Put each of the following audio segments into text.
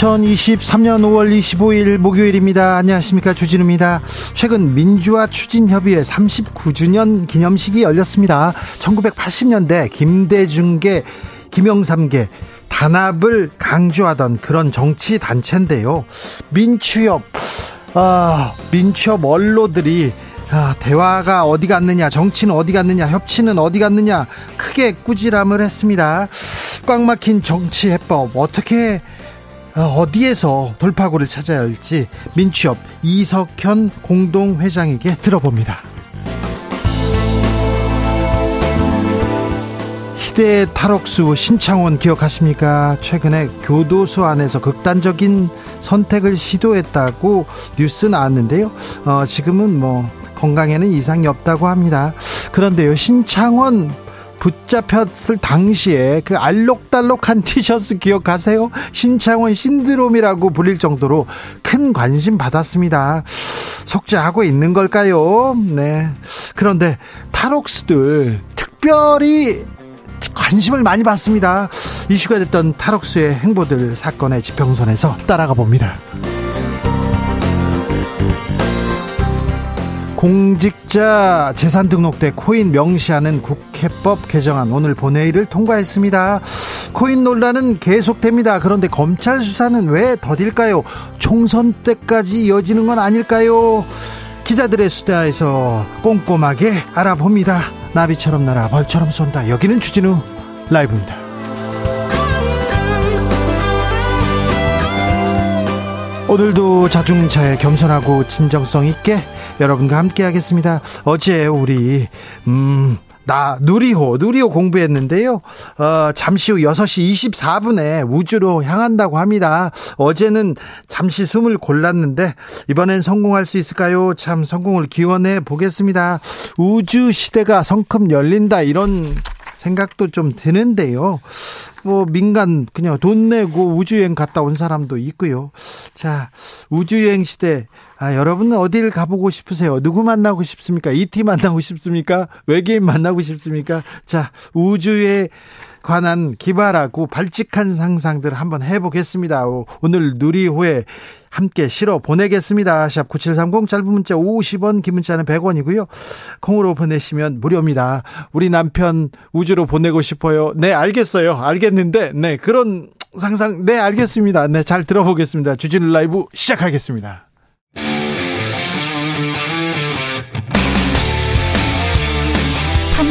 2023년 5월 25일 목요일입니다. 안녕하십니까. 주진우입니다. 최근 민주화 추진협의회 39주년 기념식이 열렸습니다. 1980년대 김대중계, 김영삼계, 단합을 강조하던 그런 정치 단체인데요. 민추협, 아, 민첩 원로들이 아, 대화가 어디 갔느냐, 정치는 어디 갔느냐, 협치는 어디 갔느냐, 크게 꾸지람을 했습니다. 꽉 막힌 정치 해법, 어떻게, 어, 어디에서 돌파구를 찾아야 할지 민취업 이석현 공동회장에게 들어봅니다. 희대 탈옥수 신창원 기억하십니까? 최근에 교도소 안에서 극단적인 선택을 시도했다고 뉴스 나왔는데요. 어, 지금은 뭐 건강에는 이상이 없다고 합니다. 그런데요, 신창원 붙잡혔을 당시에 그 알록달록한 티셔츠 기억하세요? 신창원 신드롬이라고 불릴 정도로 큰 관심 받았습니다. 속죄하고 있는 걸까요? 네. 그런데 탈옥수들 특별히 관심을 많이 받습니다. 이슈가 됐던 탈옥수의 행보들 사건의 지평선에서 따라가 봅니다. 공직자 재산 등록대 코인 명시하는 국회법 개정안 오늘 본회의를 통과했습니다. 코인 논란은 계속됩니다. 그런데 검찰 수사는 왜 더딜까요? 총선 때까지 이어지는 건 아닐까요? 기자들의 수다에서 꼼꼼하게 알아봅니다. 나비처럼 날아 벌처럼 쏜다. 여기는 주진우 라이브입니다. 오늘도 자중차에 겸손하고 진정성 있게 여러분과 함께 하겠습니다. 어제 우리 음, 나 누리호 누리호 공부했는데요. 어, 잠시 후 6시 24분에 우주로 향한다고 합니다. 어제는 잠시 숨을 골랐는데 이번엔 성공할 수 있을까요? 참 성공을 기원해 보겠습니다. 우주 시대가 성큼 열린다 이런 생각도 좀 드는데요. 뭐 민간 그냥 돈 내고 우주여행 갔다 온 사람도 있고요. 자, 우주여행 시대 아, 여러분은 어디를 가보고 싶으세요? 누구 만나고 싶습니까? 이티 만나고 싶습니까? 외계인 만나고 싶습니까? 자, 우주에 관한 기발하고 발칙한 상상들 한번 해보겠습니다. 오늘 누리호에 함께 실어 보내겠습니다. 샵 9730 짧은 문자 50원 긴 문자는 100원이고요. 콩으로 보내시면 무료입니다. 우리 남편 우주로 보내고 싶어요. 네 알겠어요. 알겠는데 네 그런 상상 네 알겠습니다. 네 잘 들어보겠습니다. 주진 라이브 시작하겠습니다.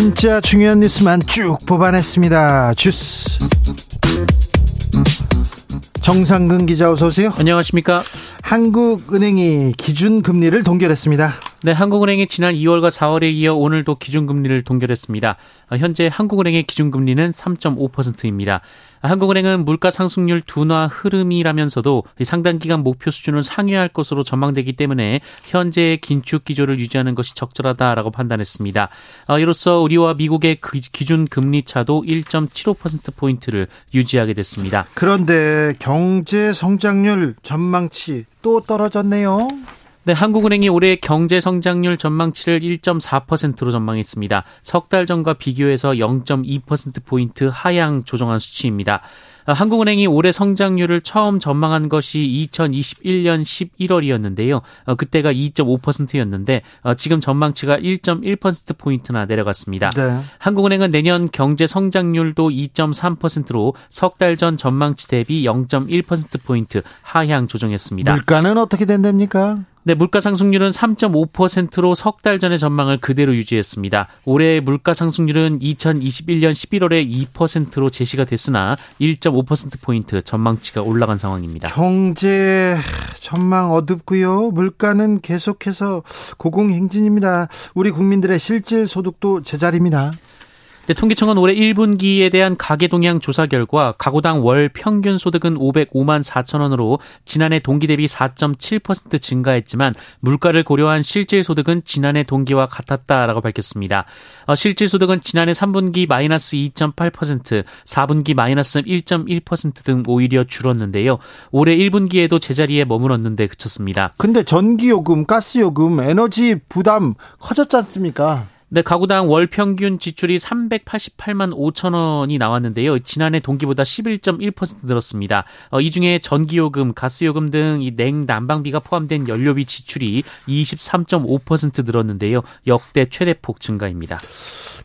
진짜 중요한 뉴스만 쭉 뽑아냈습니다. 주스. 정상근 기자 어서 오세요. 안녕하십니까? 한국은행이 기준금리를 동결했습니다. 네, 한국은행이 지난 2월과 4월에 이어 오늘도 기준금리를 동결했습니다. 현재 한국은행의 기준금리는 3.5%입니다. 한국은행은 물가 상승률 둔화 흐름이라면서도 상당 기간 목표 수준을 상회할 것으로 전망되기 때문에 현재의 긴축 기조를 유지하는 것이 적절하다라고 판단했습니다. 어, 이로써 우리와 미국의 그 기준 금리 차도 1.75% 포인트를 유지하게 됐습니다. 그런데 경제 성장률 전망치 또 떨어졌네요. 네, 한국은행이 올해 경제 성장률 전망치를 1.4%로 전망했습니다. 석 달 전과 비교해서 0.2%포인트 하향 조정한 수치입니다. 한국은행이 올해 성장률을 처음 전망한 것이 2021년 11월이었는데요. 어, 그때가 2.5%였는데 어, 지금 전망치가 1.1%포인트나 내려갔습니다. 네. 한국은행은 내년 경제 성장률도 2.3%로 석 달 전 전망치 대비 0.1%포인트 하향 조정했습니다. 물가는 어떻게 된답니까? 네, 물가 상승률은 3.5%로 석 달 전의 전망을 그대로 유지했습니다. 올해 물가 상승률은 2021년 11월에 2%로 제시가 됐으나 1.5%포인트 전망치가 올라간 상황입니다. 경제 전망 어둡고요. 물가는 계속해서 고공행진입니다. 우리 국민들의 실질 소득도 제자리입니다. 네, 통계청은 올해 1분기에 대한 가계 동향 조사 결과 가구당 월 평균 소득은 505만 4천 원으로 지난해 동기 대비 4.7% 증가했지만 물가를 고려한 실질 소득은 지난해 동기와 같았다라고 밝혔습니다. 어, 실질 소득은 지난해 3분기 마이너스 2.8%, 4분기 마이너스 1.1%등 오히려 줄었는데요. 올해 1분기에도 제자리에 머물렀는데 그쳤습니다. 근데 전기요금, 가스요금, 에너지 부담 커졌지 않습니까? 네, 가구당 월 평균 지출이 388만 5천 원이 나왔는데요. 지난해 동기보다 11.1% 늘었습니다. 어, 이 중에 전기요금, 가스요금 등 이 냉, 난방비가 포함된 연료비 지출이 23.5% 늘었는데요. 역대 최대폭 증가입니다.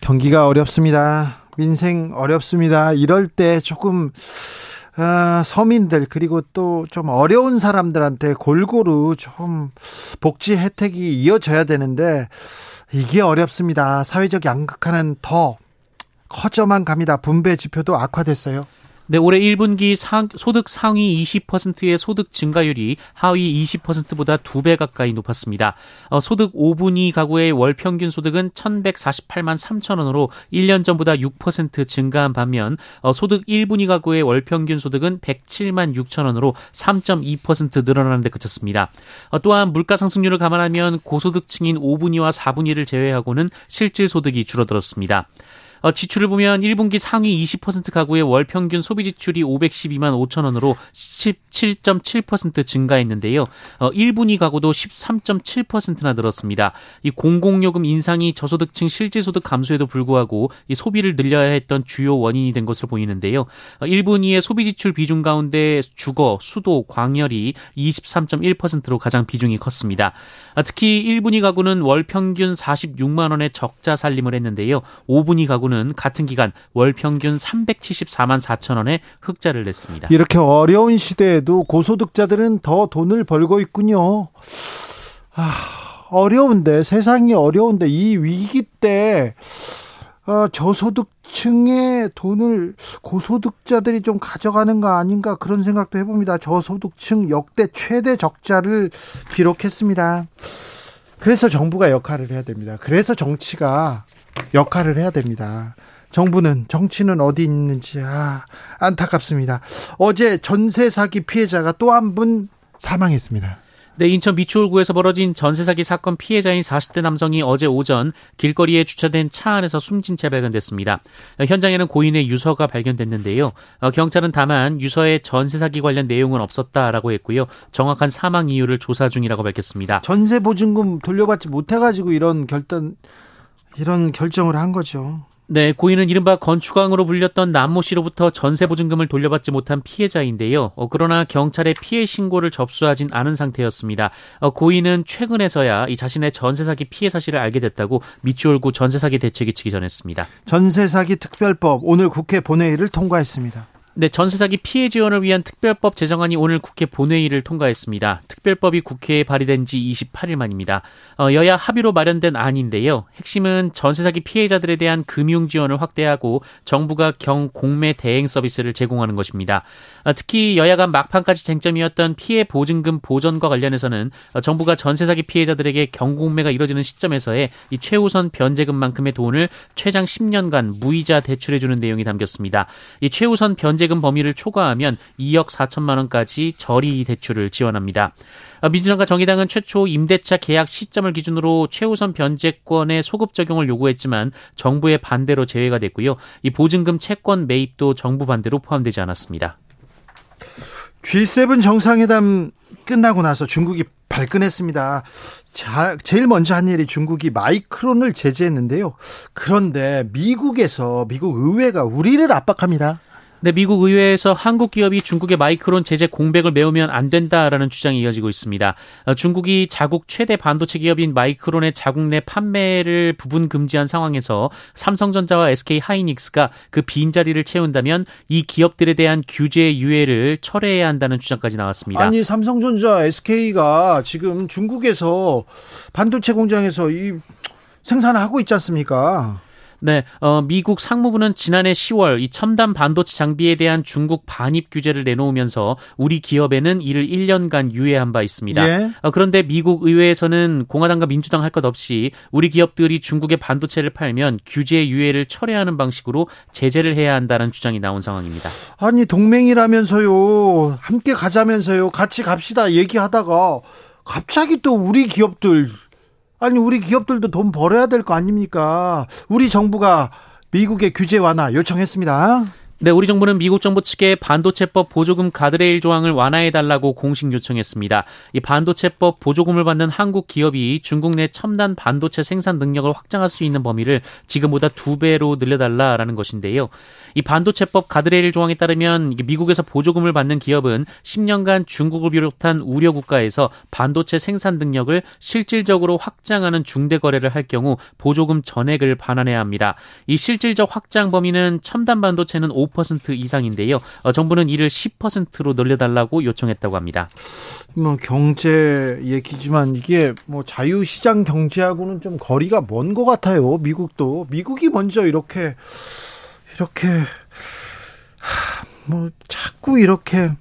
경기가 어렵습니다. 민생 어렵습니다. 이럴 때 조금 아, 서민들 그리고 또 좀 어려운 사람들한테 골고루 좀 복지 혜택이 이어져야 되는데 이게 어렵습니다. 사회적 양극화는 더 커져만 갑니다. 분배 지표도 악화됐어요. 네, 올해 1분기 상, 소득 상위 20%의 소득 증가율이 하위 20%보다 2배 가까이 높았습니다. 어, 소득 5분위 가구의 월 평균 소득은 1,148만 3천 원으로 1년 전보다 6% 증가한 반면 어, 소득 1분위 가구의 월 평균 소득은 107만 6천 원으로 3.2% 늘어나는 데 그쳤습니다. 어, 또한 물가 상승률을 감안하면 고소득층인 5분위와 4분위를 제외하고는 실질 소득이 줄어들었습니다. 어, 지출을 보면 1분기 상위 20% 가구의 월 평균 소비 지출이 512만 5천 원으로 17.7% 증가했는데요. 어, 1분위 가구도 13.7%나 늘었습니다. 이 공공요금 인상이 저소득층 실질소득 감소에도 불구하고 이 소비를 늘려야 했던 주요 원인이 된 것으로 보이는데요. 어, 1분위의 소비 지출 비중 가운데 주거, 수도, 광열이 23.1%로 가장 비중이 컸습니다. 어, 특히 1분위 가구는 월 평균 46만 원의 적자 살림을 했는데요. 5분위 가구는 같은 기간 월 평균 374만 4천 원의 흑자를 냈습니다. 이렇게 어려운 시대에도 고소득자들은 더 돈을 벌고 있군요. 아, 어려운데 세상이 어려운데 이 위기 때 어, 저소득층의 돈을 고소득자들이 좀 가져가는 거 아닌가 그런 생각도 해봅니다. 저소득층 역대 최대 적자를 기록했습니다. 그래서 정부가 역할을 해야 됩니다. 그래서 정치가 역할을 해야 됩니다. 정부는 정치는 어디 있는지 아, 안타깝습니다. 어제 전세 사기 피해자가 또 한 분 사망했습니다. 네, 인천 미추홀구에서 벌어진 전세 사기 사건 피해자인 40대 남성이 어제 오전 길거리에 주차된 차 안에서 숨진 채 발견됐습니다. 현장에는 고인의 유서가 발견됐는데요. 어, 경찰은 다만 유서에 전세 사기 관련 내용은 없었다라고 했고요. 정확한 사망 이유를 조사 중이라고 밝혔습니다. 전세 보증금 돌려받지 못해 가지고 이런 결단 이런 결정을 한 거죠. 네, 고인은 이른바 건축왕으로 불렸던 남모 씨로부터 전세 보증금을 돌려받지 못한 피해자인데요. 어, 그러나 경찰에 피해 신고를 접수하진 않은 상태였습니다. 어, 고인은 최근에서야 이 자신의 전세 사기 피해 사실을 알게 됐다고 미추홀구 전세 사기 대책위 측이 전했습니다. 전세 사기 특별법 오늘 국회 본회의를 통과했습니다. 네, 전세 사기 피해 지원을 위한 특별법 제정안이 오늘 국회 본회의를 통과했습니다. 특별법이 국회에 발의된 지 28일 만입니다. 어, 여야 합의로 마련된 안인데요. 핵심은 전세 사기 피해자들에 대한 금융 지원을 확대하고 정부가 경 공매 대행 서비스를 제공하는 것입니다. 어, 특히 여야 간 막판까지 쟁점이었던 피해 보증금 보전과 관련해서는 어, 정부가 전세 사기 피해자들에게 경공매가 이뤄지는 시점에서의 이 최우선 변제금만큼의 돈을 최장 10년간 무이자 대출해 주는 내용이 담겼습니다. 이 최우선 변제 변제금 범위를 초과하면 2억 4천만 원까지 저리 대출을 지원합니다. 아, 민주당과 정의당은 최초 임대차 계약 시점을 기준으로 최우선 변제권의 소급 적용을 요구했지만 정부의 반대로 제외가 됐고요. 이 보증금 채권 매입도 정부 반대로 포함되지 않았습니다. G7 정상회담 끝나고 나서 중국이 발끈했습니다. 자, 제일 먼저 한 일이 중국이 마이크론을 제재했는데요. 그런데 미국에서 미국 의회가 우리를 압박합니다. 네, 미국 의회에서 한국 기업이 중국의 마이크론 제재 공백을 메우면 안 된다라는 주장이 이어지고 있습니다. 어, 중국이 자국 최대 반도체 기업인 마이크론의 자국 내 판매를 부분 금지한 상황에서 삼성전자와 SK 하이닉스가 그 빈자리를 채운다면 이 기업들에 대한 규제 유예를 철회해야 한다는 주장까지 나왔습니다. 아니, 삼성전자, SK가 지금 중국에서 반도체 공장에서 이 생산을 하고 있지 않습니까? 네, 어, 미국 상무부는 지난해 10월 이 첨단 반도체 장비에 대한 중국 반입 규제를 내놓으면서 우리 기업에는 이를 1년간 유예한 바 있습니다. 예. 어, 그런데 미국 의회에서는 공화당과 민주당 할 것 없이 우리 기업들이 중국의 반도체를 팔면 규제 유예를 철회하는 방식으로 제재를 해야 한다는 주장이 나온 상황입니다. 아니 동맹이라면서요, 함께 가자면서요, 같이 갑시다 얘기하다가 갑자기 또 우리 기업들 아니 우리 기업들도 돈 벌어야 될 거 아닙니까? 우리 정부가 미국의 규제 완화 요청했습니다. 네, 우리 정부는 미국 정부 측에 반도체법 보조금 가드레일 조항을 완화해달라고 공식 요청했습니다. 이 반도체법 보조금을 받는 한국 기업이 중국 내 첨단 반도체 생산 능력을 확장할 수 있는 범위를 지금보다 두 배로 늘려달라라는 것인데요. 이 반도체법 가드레일 조항에 따르면 미국에서 보조금을 받는 기업은 10년간 중국을 비롯한 우려 국가에서 반도체 생산 능력을 실질적으로 확장하는 중대 거래를 할 경우 보조금 전액을 반환해야 합니다. 이 실질적 확장 범위는 첨단 반도체는 5% 이상인데요. 어, 정부는 이를 10%로 늘려달라고 요청했다고 합니다. 뭐 경제 얘기지만 이게 뭐 자유시장 경제하고는 좀 거리가 먼 것 같아요. 미국도 미국이 먼저 이렇게 이렇게 뭐 자꾸 이렇게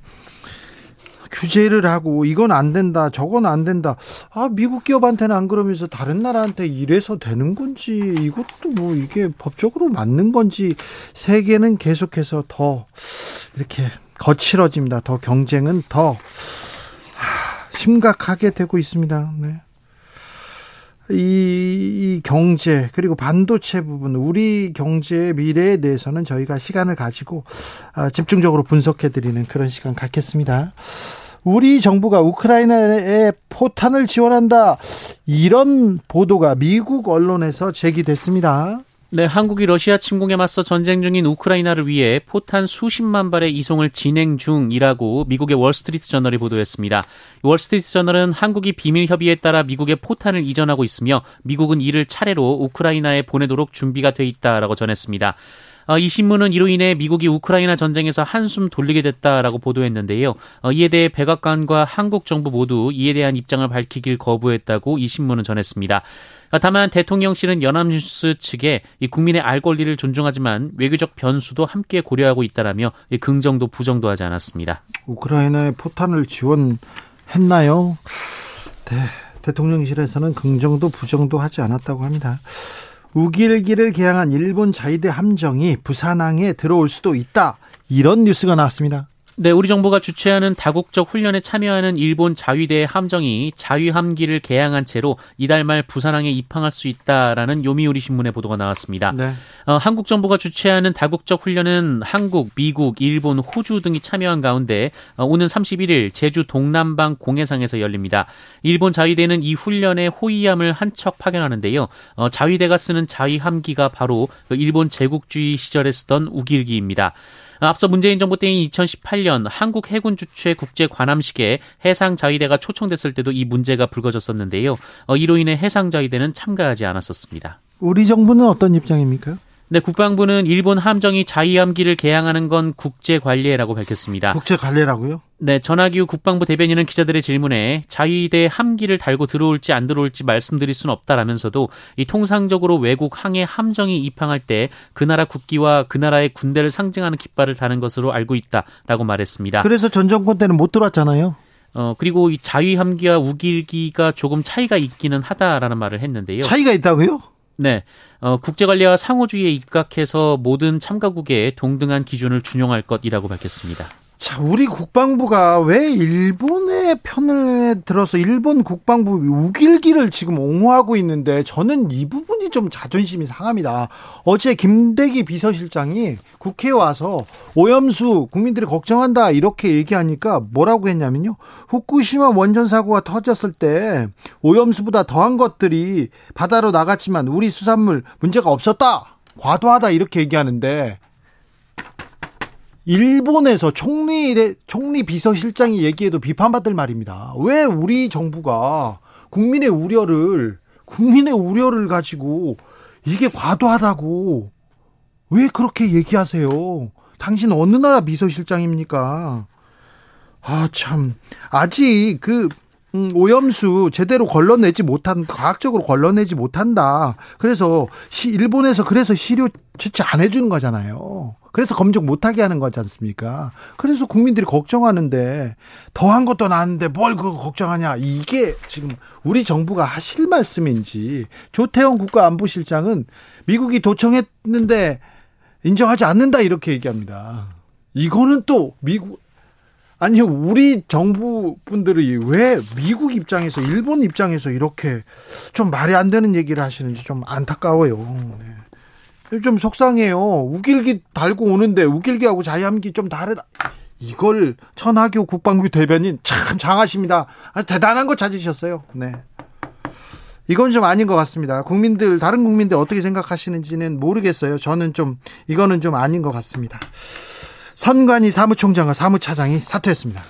규제를 하고 이건 안 된다, 저건 안 된다. 아, 미국 기업한테는 안 그러면서 다른 나라한테 이래서 되는 건지 이것도 뭐 이게 법적으로 맞는 건지 세계는 계속해서 더 이렇게 거칠어집니다. 더 경쟁은 더 심각하게 되고 있습니다. 네. 이, 이, 경제 그리고 반도체 부분 우리 경제의 미래에 대해서는 저희가 시간을 가지고 아, 집중적으로 분석해 드리는 그런 시간 갖겠습니다. 우리 정부가 우크라이나에 포탄을 지원한다. 이런 보도가 미국 언론에서 제기됐습니다. 네, 한국이 러시아 침공에 맞서 전쟁 중인 우크라이나를 위해 포탄 수십만 발의 이송을 진행 중이라고 미국의 월스트리트 저널이 보도했습니다. 월스트리트 저널은 한국이 비밀 협의에 따라 미국에 포탄을 이전하고 있으며 미국은 이를 차례로 우크라이나에 보내도록 준비가 돼 있다라고 전했습니다. 어, 이 신문은 이로 인해 미국이 우크라이나 전쟁에서 한숨 돌리게 됐다라고 보도했는데요. 어, 이에 대해 백악관과 한국 정부 모두 이에 대한 입장을 밝히길 거부했다고 이 신문은 전했습니다. 어, 다만 대통령실은 연합뉴스 측에 국민의 알 권리를 존중하지만 외교적 변수도 함께 고려하고 있다라며 긍정도 부정도 하지 않았습니다. 우크라이나에 포탄을 지원했나요? 네, 대통령실에서는 긍정도 부정도 하지 않았다고 합니다. 우길기를 개항한 일본 자위대 함정이 부산항에 들어올 수도 있다. 이런 뉴스가 나왔습니다. 네, 우리 정부가 주최하는 다국적 훈련에 참여하는 일본 자위대의 함정이 자위함기를 개항한 채로 이달 말 부산항에 입항할 수 있다라는 요미우리 신문의 보도가 나왔습니다. 네. 어, 한국 정부가 주최하는 다국적 훈련은 한국, 미국, 일본, 호주 등이 참여한 가운데 어, 오는 31일 제주 동남방 공해상에서 열립니다. 일본 자위대는 이 훈련에 호위함을 한 척 파견하는데요. 어, 자위대가 쓰는 자위함기가 바로 그 일본 제국주의 시절에 쓰던 우길기입니다. 앞서 문재인 정부 때인 2018년 한국 해군 주최 국제 관함식에 해상 자위대가 초청됐을 때도 이 문제가 불거졌었는데요. 어, 이로 인해 해상 자위대는 참가하지 않았었습니다. 우리 정부는 어떤 입장입니까? 네, 국방부는 일본 함정이 자위함기를 개항하는 건 국제 관례라고 밝혔습니다. 국제 관례라고요? 네, 전하기후 국방부 대변인은 기자들의 질문에 자위대 함기를 달고 들어올지 안 들어올지 말씀드릴 수는 없다라면서도 이 통상적으로 외국 항해 함정이 입항할 때 그 나라 국기와 그 나라의 군대를 상징하는 깃발을 다는 것으로 알고 있다라고 말했습니다. 그래서 전 정권 때는 못 들어왔잖아요. 어, 그리고 이 자위함기와 우길기가 조금 차이가 있기는 하다라는 말을 했는데요. 차이가 있다고요? 네. 어, 국제관리와 상호주의에 입각해서 모든 참가국에 동등한 기준을 준용할 것이라고 밝혔습니다. 자, 우리 국방부가 왜 일본의 편을 들어서 일본 국방부 우길기를 지금 옹호하고 있는데 저는 이 부분이 좀 자존심이 상합니다. 어제 김대기 비서실장이 국회에 와서 오염수 국민들이 걱정한다 이렇게 얘기하니까 뭐라고 했냐면요. 후쿠시마 원전 사고가 터졌을 때 오염수보다 더한 것들이 바다로 나갔지만 우리 수산물 문제가 없었다. 과도하다 이렇게 얘기하는데 일본에서 총리 총리 비서실장이 얘기해도 비판받을 말입니다. 왜 우리 정부가 국민의 우려를 국민의 우려를 가지고 이게 과도하다고 왜 그렇게 얘기하세요? 당신 어느 나라 비서실장입니까? 아, 참. 아직 그, 음, 오염수 제대로 걸러내지 못한, 과학적으로 걸러내지 못한다. 그래서, 시, 일본에서 그래서 시료 채취 안 해주는 거잖아요. 그래서 검증 못하게 하는 거지 않습니까? 그래서 국민들이 걱정하는데 더한 것도 나는데 뭘 그거 걱정하냐? 이게 지금 우리 정부가 하실 말씀인지 조태영 국가안보실장은 미국이 도청했는데 인정하지 않는다 이렇게 얘기합니다. 이거는 또 미국 아니 우리 정부 분들이 왜 미국 입장에서 일본 입장에서 이렇게 좀 말이 안 되는 얘기를 하시는지 좀 안타까워요. 네. 좀 속상해요. 우길기 달고 오는데 우길기하고 자유함기 좀 다르다. 이걸 천하교 국방부 대변인 참 장하십니다. 아, 대단한 거 찾으셨어요. 네. 이건 좀 아닌 것 같습니다. 국민들 다른 국민들 어떻게 생각하시는지는 모르겠어요. 저는 좀 이거는 좀 아닌 것 같습니다. 선관위 사무총장과 사무차장이 사퇴했습니다.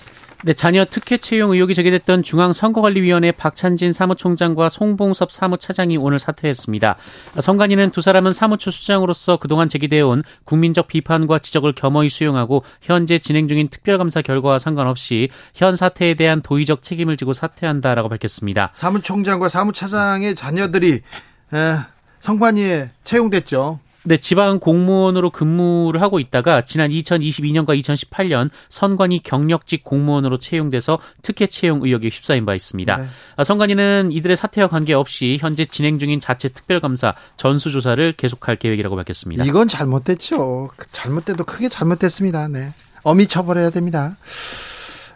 네, 자녀 특혜 채용 의혹이 제기됐던 중앙선거관리위원회 박찬진 사무총장과 송봉섭 사무차장이 오늘 사퇴했습니다. 선관위는 두 사람은 사무처 수장으로서 그동안 제기되어 온 국민적 비판과 지적을 겸허히 수용하고 현재 진행 중인 특별감사 결과와 상관없이 현 사태에 대한 도의적 책임을 지고 사퇴한다라고 밝혔습니다. 사무총장과 사무차장의 자녀들이 선관위에 채용됐죠. 네, 지방 공무원으로 근무를 하고 있다가 지난 2022년과 2018년 선관위 경력직 공무원으로 채용돼서 특혜 채용 의혹에 휩싸인 바 있습니다. 네. 아, 선관위는 이들의 사퇴와 관계없이 현재 진행 중인 자체 특별감사 전수조사를 계속할 계획이라고 밝혔습니다. 이건 잘못됐죠. 잘못돼도 크게 잘못됐습니다. 네. 어미 처벌해야 됩니다.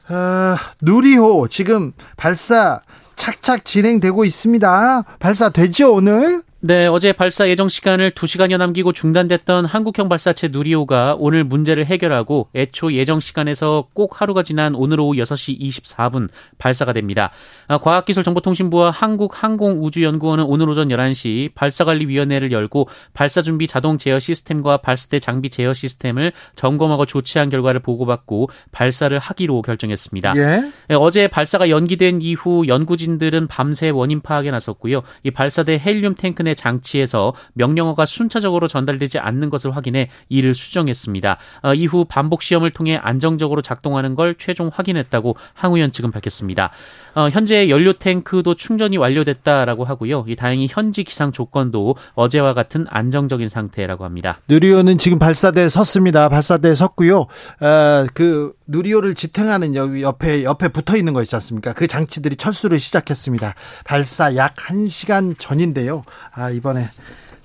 어, 누리호 지금 발사 착착 진행되고 있습니다. 발사 되죠 오늘? 네, 어제 발사 예정 시간을 2시간여 남기고 중단됐던 한국형 발사체 누리호가 오늘 문제를 해결하고 애초 예정 시간에서 꼭 하루가 지난 오늘 오후 6시 24분 발사가 됩니다. 아, 과학기술정보통신부와 한국항공우주연구원은 오늘 오전 11시 발사관리위원회를 열고 발사 준비 자동 제어 시스템과 발사대 장비 제어 시스템을 점검하고 조치한 결과를 보고받고 발사를 하기로 결정했습니다. 예? 네, 어제 발사가 연기된 이후 연구진들은 밤새 원인 파악에 나섰고요. 이 발사대 헬륨 탱크 내 장치에서 명령어가 순차적으로 전달되지 않는 것을 확인해 이를 수정했습니다. 어, 이후 반복 시험을 통해 안정적으로 작동하는 걸 최종 확인했다고 항우연 측은 밝혔습니다. 어, 현재 연료 탱크도 충전이 완료됐다라고 하고요. 이 다행히 현지 기상 조건도 어제와 같은 안정적인 상태라고 합니다. 누리호는 지금 발사대에 섰습니다. 발사대에 섰고요. 어, 그 누리호를 지탱하는 여기 옆에 옆에 붙어 있는 거 있지 않습니까? 그 장치들이 철수를 시작했습니다. 발사 약 1시간 전인데요. 아, 이번에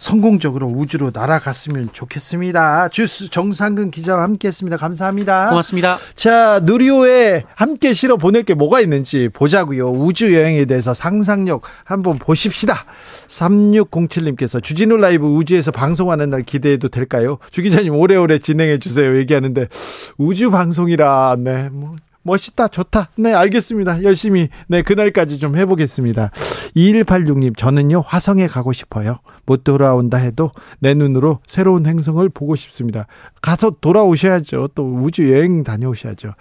성공적으로 우주로 날아갔으면 좋겠습니다. 주스 정상근 기자와 함께했습니다. 감사합니다. 고맙습니다. 자 누리호에 함께 실어 보낼 게 뭐가 있는지 보자고요. 우주 여행에 대해서 상상력 한번 보십시다. 3607님께서 주진우 라이브 우주에서 방송하는 날 기대해도 될까요? 주 기자님 오래오래 진행해 주세요. 얘기하는데 우주 방송이라 네 뭐. 멋있다, 좋다. 네, 알겠습니다. 열심히, 네, 그날까지 좀 해보겠습니다. 2186님, 저는요, 화성에 가고 싶어요. 못 돌아온다 해도 내 눈으로 새로운 행성을 보고 싶습니다. 가서 돌아오셔야죠. 또 우주 여행 다녀오셔야죠.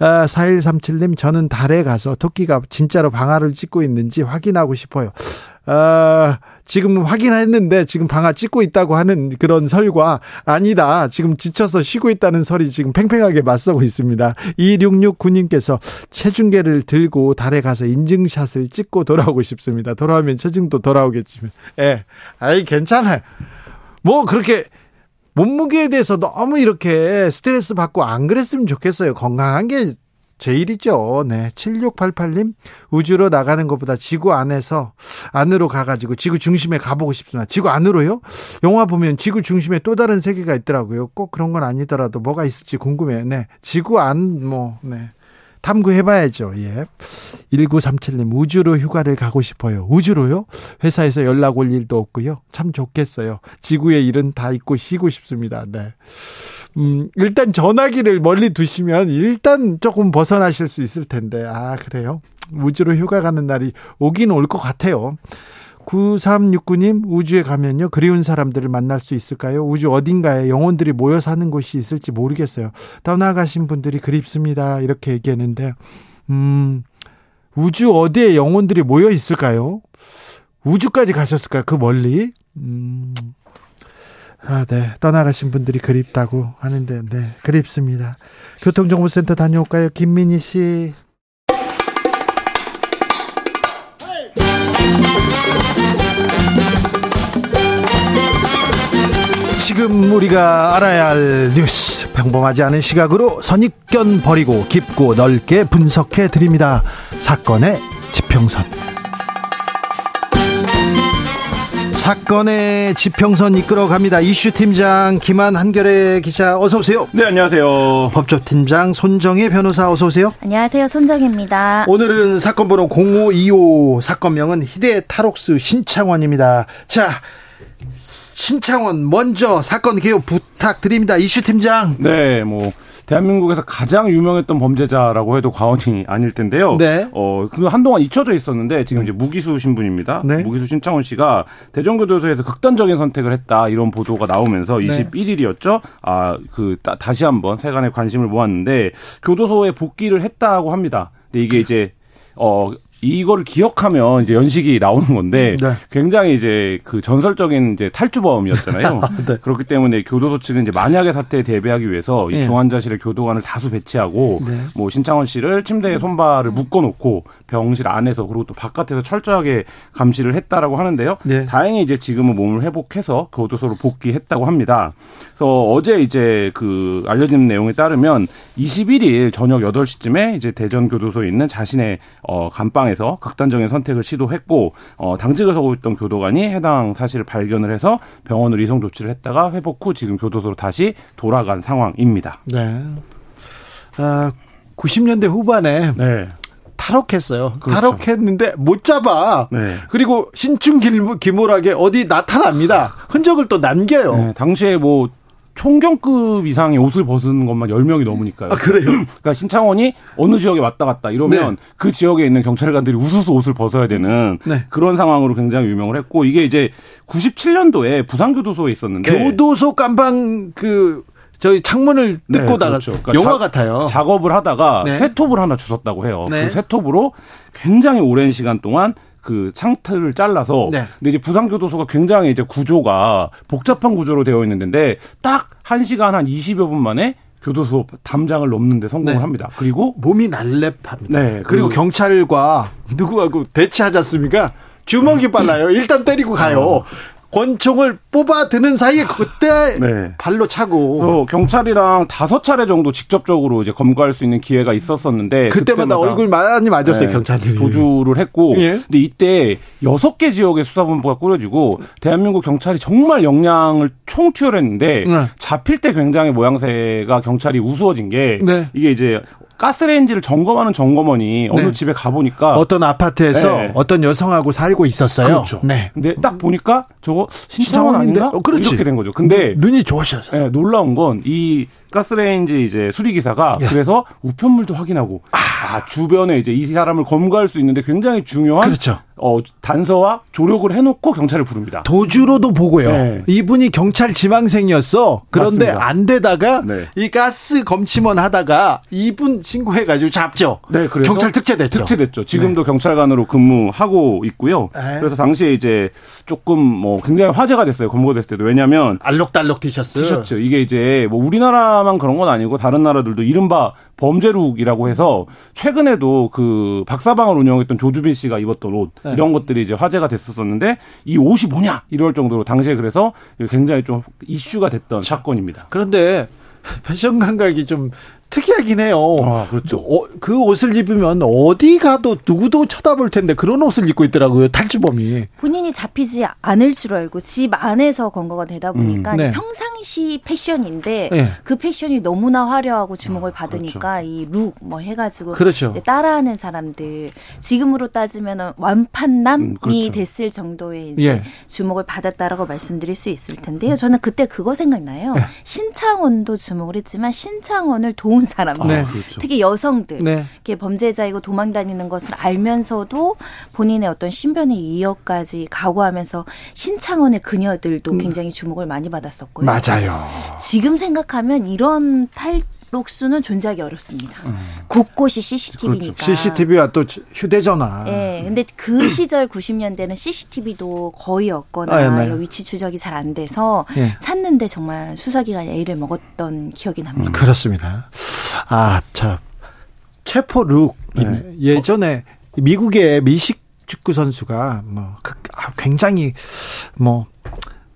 아, 4137님, 저는 달에 가서 토끼가 진짜로 방아를 찍고 있는지 확인하고 싶어요. 아, 지금 확인했는데 지금 방아 찍고 있다고 하는 그런 설과 아니다. 지금 지쳐서 쉬고 있다는 설이 지금 팽팽하게 맞서고 있습니다. 2669님께서 체중계를 들고 달에 가서 인증샷을 찍고 돌아오고 싶습니다. 돌아오면 체중도 돌아오겠지만. 예. 아이, 괜찮아요. 뭐 그렇게 몸무게에 대해서 너무 이렇게 스트레스 받고 안 그랬으면 좋겠어요. 건강한 게 제일이죠. 네. 7688님, 우주로 나가는 것보다 지구 안에서, 안으로 가가지고 지구 중심에 가보고 싶습니다. 지구 안으로요? 영화 보면 지구 중심에 또 다른 세계가 있더라고요. 꼭 그런 건 아니더라도 뭐가 있을지 궁금해요. 네. 지구 안, 뭐, 네. 탐구해봐야죠. 예. 1937님, 우주로 휴가를 가고 싶어요. 우주로요? 회사에서 연락 올 일도 없고요. 참 좋겠어요. 지구의 일은 다 잊고 쉬고 싶습니다. 네. 음, 일단 전화기를 멀리 두시면 일단 조금 벗어나실 수 있을 텐데. 아, 그래요? 우주로 휴가 가는 날이 오긴 올 것 같아요. 9369님, 우주에 가면요, 그리운 사람들을 만날 수 있을까요? 우주 어딘가에 영혼들이 모여 사는 곳이 있을지 모르겠어요. 떠나가신 분들이 그립습니다. 이렇게 얘기했는데, 음, 우주 어디에 영혼들이 모여 있을까요? 우주까지 가셨을까요? 그 멀리? 음, 아, 네. 떠나가신 분들이 그립다고 하는데, 네. 그립습니다. 교통정보센터 다녀올까요? 김민희 씨. 지금 우리가 알아야 할 뉴스 평범하지 않은 시각으로 선입견 버리고 깊고 넓게 분석해 드립니다. 사건의 지평선. 사건의 지평선 이끌어 갑니다. 이슈 팀장 김한 한결의 기자 어서 오세요. 네, 안녕하세요. 법조팀장 손정혜 변호사 어서 오세요. 안녕하세요. 손정혜입니다. 오늘은 사건 번호 0525 사건명은 희대 탈옥수 신창원입니다. 자, 신창원 먼저 사건 개요 부탁드립니다. 이슈 팀장. 네, 뭐 대한민국에서 가장 유명했던 범죄자라고 해도 과언이 아닐 텐데요. 네. 어, 그 한동안 잊혀져 있었는데 지금 이제 무기수 신분입니다. 네. 무기수 신창원 씨가 대전교도소에서 극단적인 선택을 했다 이런 보도가 나오면서 네. 21일이었죠. 아, 그 따- 다시 한번 세간의 관심을 모았는데 교도소에 복귀를 했다고 합니다. 근데 이게 이제 어 이거를 기억하면 이제 연식이 나오는 건데 네. 굉장히 이제 그 전설적인 이제 탈주범이었잖아요. 네. 그렇기 때문에 교도소 측은 이제 만약의 사태에 대비하기 위해서 이 예. 중환자실에 교도관을 다수 배치하고 네. 뭐 신창원 씨를 침대에 손발을 묶어놓고 병실 안에서 그리고 또 바깥에서 철저하게 감시를 했다라고 하는데요. 네. 다행히 이제 지금은 몸을 회복해서 교도소로 복귀했다고 합니다. 그래서 어제 이제 그 알려진 내용에 따르면 21일 저녁 8시쯤에 이제 대전 교도소에 있는 자신의 어 감방에 서 극단적인 선택을 시도했고 어 당직을 서고 있던 교도관이 해당 사실을 발견을 해서 병원으로 이송 조치를 했다가 회복 후 지금 교도소로 다시 돌아간 상황입니다. 네. 아, 90년대 후반에 네. 탈옥했어요. 그렇죠. 탈옥했는데 못 잡아. 네. 그리고 신춘 기모락에 어디 나타납니다. 흔적을 또 남겨요. 네, 당시에 뭐 총경급 이상의 옷을 벗은 것만 10명이 넘으니까요. 아, 그래요? 그러니까 신창원이 어느 지역에 왔다 갔다 이러면 네. 그 지역에 있는 경찰관들이 우수수 옷을 벗어야 되는 네. 그런 상황으로 굉장히 유명을 했고 이게 이제 97년도에 부산교도소에 있었는데 교도소 깜방 그 저희 창문을 네, 뜯고 나가 그렇죠. 그러니까 영화 자- 같아요. 작업을 하다가 네. 쇠톱을 하나 주웠다고 해요. 네. 그 쇠톱으로 굉장히 오랜 시간 동안 그 창틀을 잘라서 네. 근데 이제 부산 교도소가 굉장히 이제 구조가 복잡한 구조로 되어 있는 데인데 딱 1시간 한 20여 분 만에 교도소 담장을 넘는데 성공을 네. 합니다. 그리고 몸이 날렵합니다. 네, 그리고 그리고- 경찰과 누구하고 대치하지 않습니까? 주먹이 빨라요. 일단 때리고 가요. 권총을 뽑아 드는 사이에 그때 네. 발로 차고 경찰이랑 다섯 차례 정도 직접적으로 이제 검거할 수 있는 기회가 있었었는데 그때마다 얼굴 많이 맞았어요 네, 경찰들이. 도주를 했고 예. 근데 이때 여섯 개 지역의 수사본부가 꾸려지고 대한민국 경찰이 정말 역량을 총투혈했는데 네. 잡힐 때 굉장히 모양새가 경찰이 우스워진 게 네. 이게 이제 가스레인지를 점검하는 점검원이 어느 네. 집에 가보니까 어떤 아파트에서 네. 어떤 여성하고 살고 있었어요. 그렇죠. 네. 근데 딱 보니까 저거 신창원 신창원인데? 아닌가? 어, 그렇지. 이렇게 된 거죠. 근데 눈이 좋으셔서. 예, 놀라운 건 이 가스레인지 이제 수리 기사가 예. 그래서 우편물도 확인하고 아, 주변에 이제 이 사람을 검거할 수 있는데 굉장히 중요한 그렇죠. 어 단서와 조력을 해놓고 경찰을 부릅니다. 도주로도 보고요. 네. 이분이 경찰 지망생이었어. 그런데 맞습니다. 안 되다가 네. 이 가스 검침원 하다가 이분 신고해가지고 잡죠. 네, 그래서 경찰 특채됐죠. 특채됐죠. 지금도 경찰관으로 근무하고 있고요. 네. 그래서 당시에 이제 조금 뭐 굉장히 화제가 됐어요. 검거됐을 때도 왜냐하면 알록달록 티셔츠. 티셔츠 이게 이제 뭐 우리나라 만 그런 건 아니고 다른 나라들도 이른바 범죄룩이라고 해서 최근에도 그 박사방을 운영했던 조주빈 씨가 입었던 옷 네. 이런 것들이 이제 화제가 됐었었는데 이 옷이 뭐냐 이럴 정도로 당시에 그래서 굉장히 좀 이슈가 됐던 사건입니다. 그런데 패션 감각이 좀 특이하긴 해요. 아, 그렇죠. 어, 그 옷을 입으면 어디 가도 누구도 쳐다볼 텐데 그런 옷을 입고 있더라고요. 탈주범이. 본인이 잡히지 않을 줄 알고 집 안에서 검거가 되다 보니까 음, 네. 평상시 패션인데 네. 그 패션이 너무나 화려하고 주목을 받으니까 이룩 뭐 해가지고 그렇죠. 이제 따라하는 사람들 지금으로 따지면 완판남이 음, 그렇죠. 됐을 정도의 이제 예. 주목을 받았다라고 말씀드릴 수 있을 텐데요. 저는 그때 그거 생각나요. 네. 신창원도 주목을 했지만 신창원을 도운 사람들, 네. 그렇죠. 특히 여성들, 네. 이렇게 범죄자이고 도망 다니는 것을 알면서도 본인의 어떤 신변의 이역까지 각오하면서 신창원의 그녀들도 굉장히 주목을 많이 받았었고요. 맞아요. 지금 생각하면 이런 탈 록수는 존재하기 어렵습니다. 곳곳이 CCTV니까. 그렇죠. CCTV와 또 휴대전화. 예, 근데 그 시절 90년대는 CCTV도 거의 없거나 아, 네. 위치 추적이 잘 안 돼서 예. 찾는데 정말 수사기관이 애를 먹었던 기억이 납니다. 그렇습니다. 아, 참. 체포룩. 네. 예전에 미국의 미식 축구 선수가 뭐 그- 아, 굉장히 뭐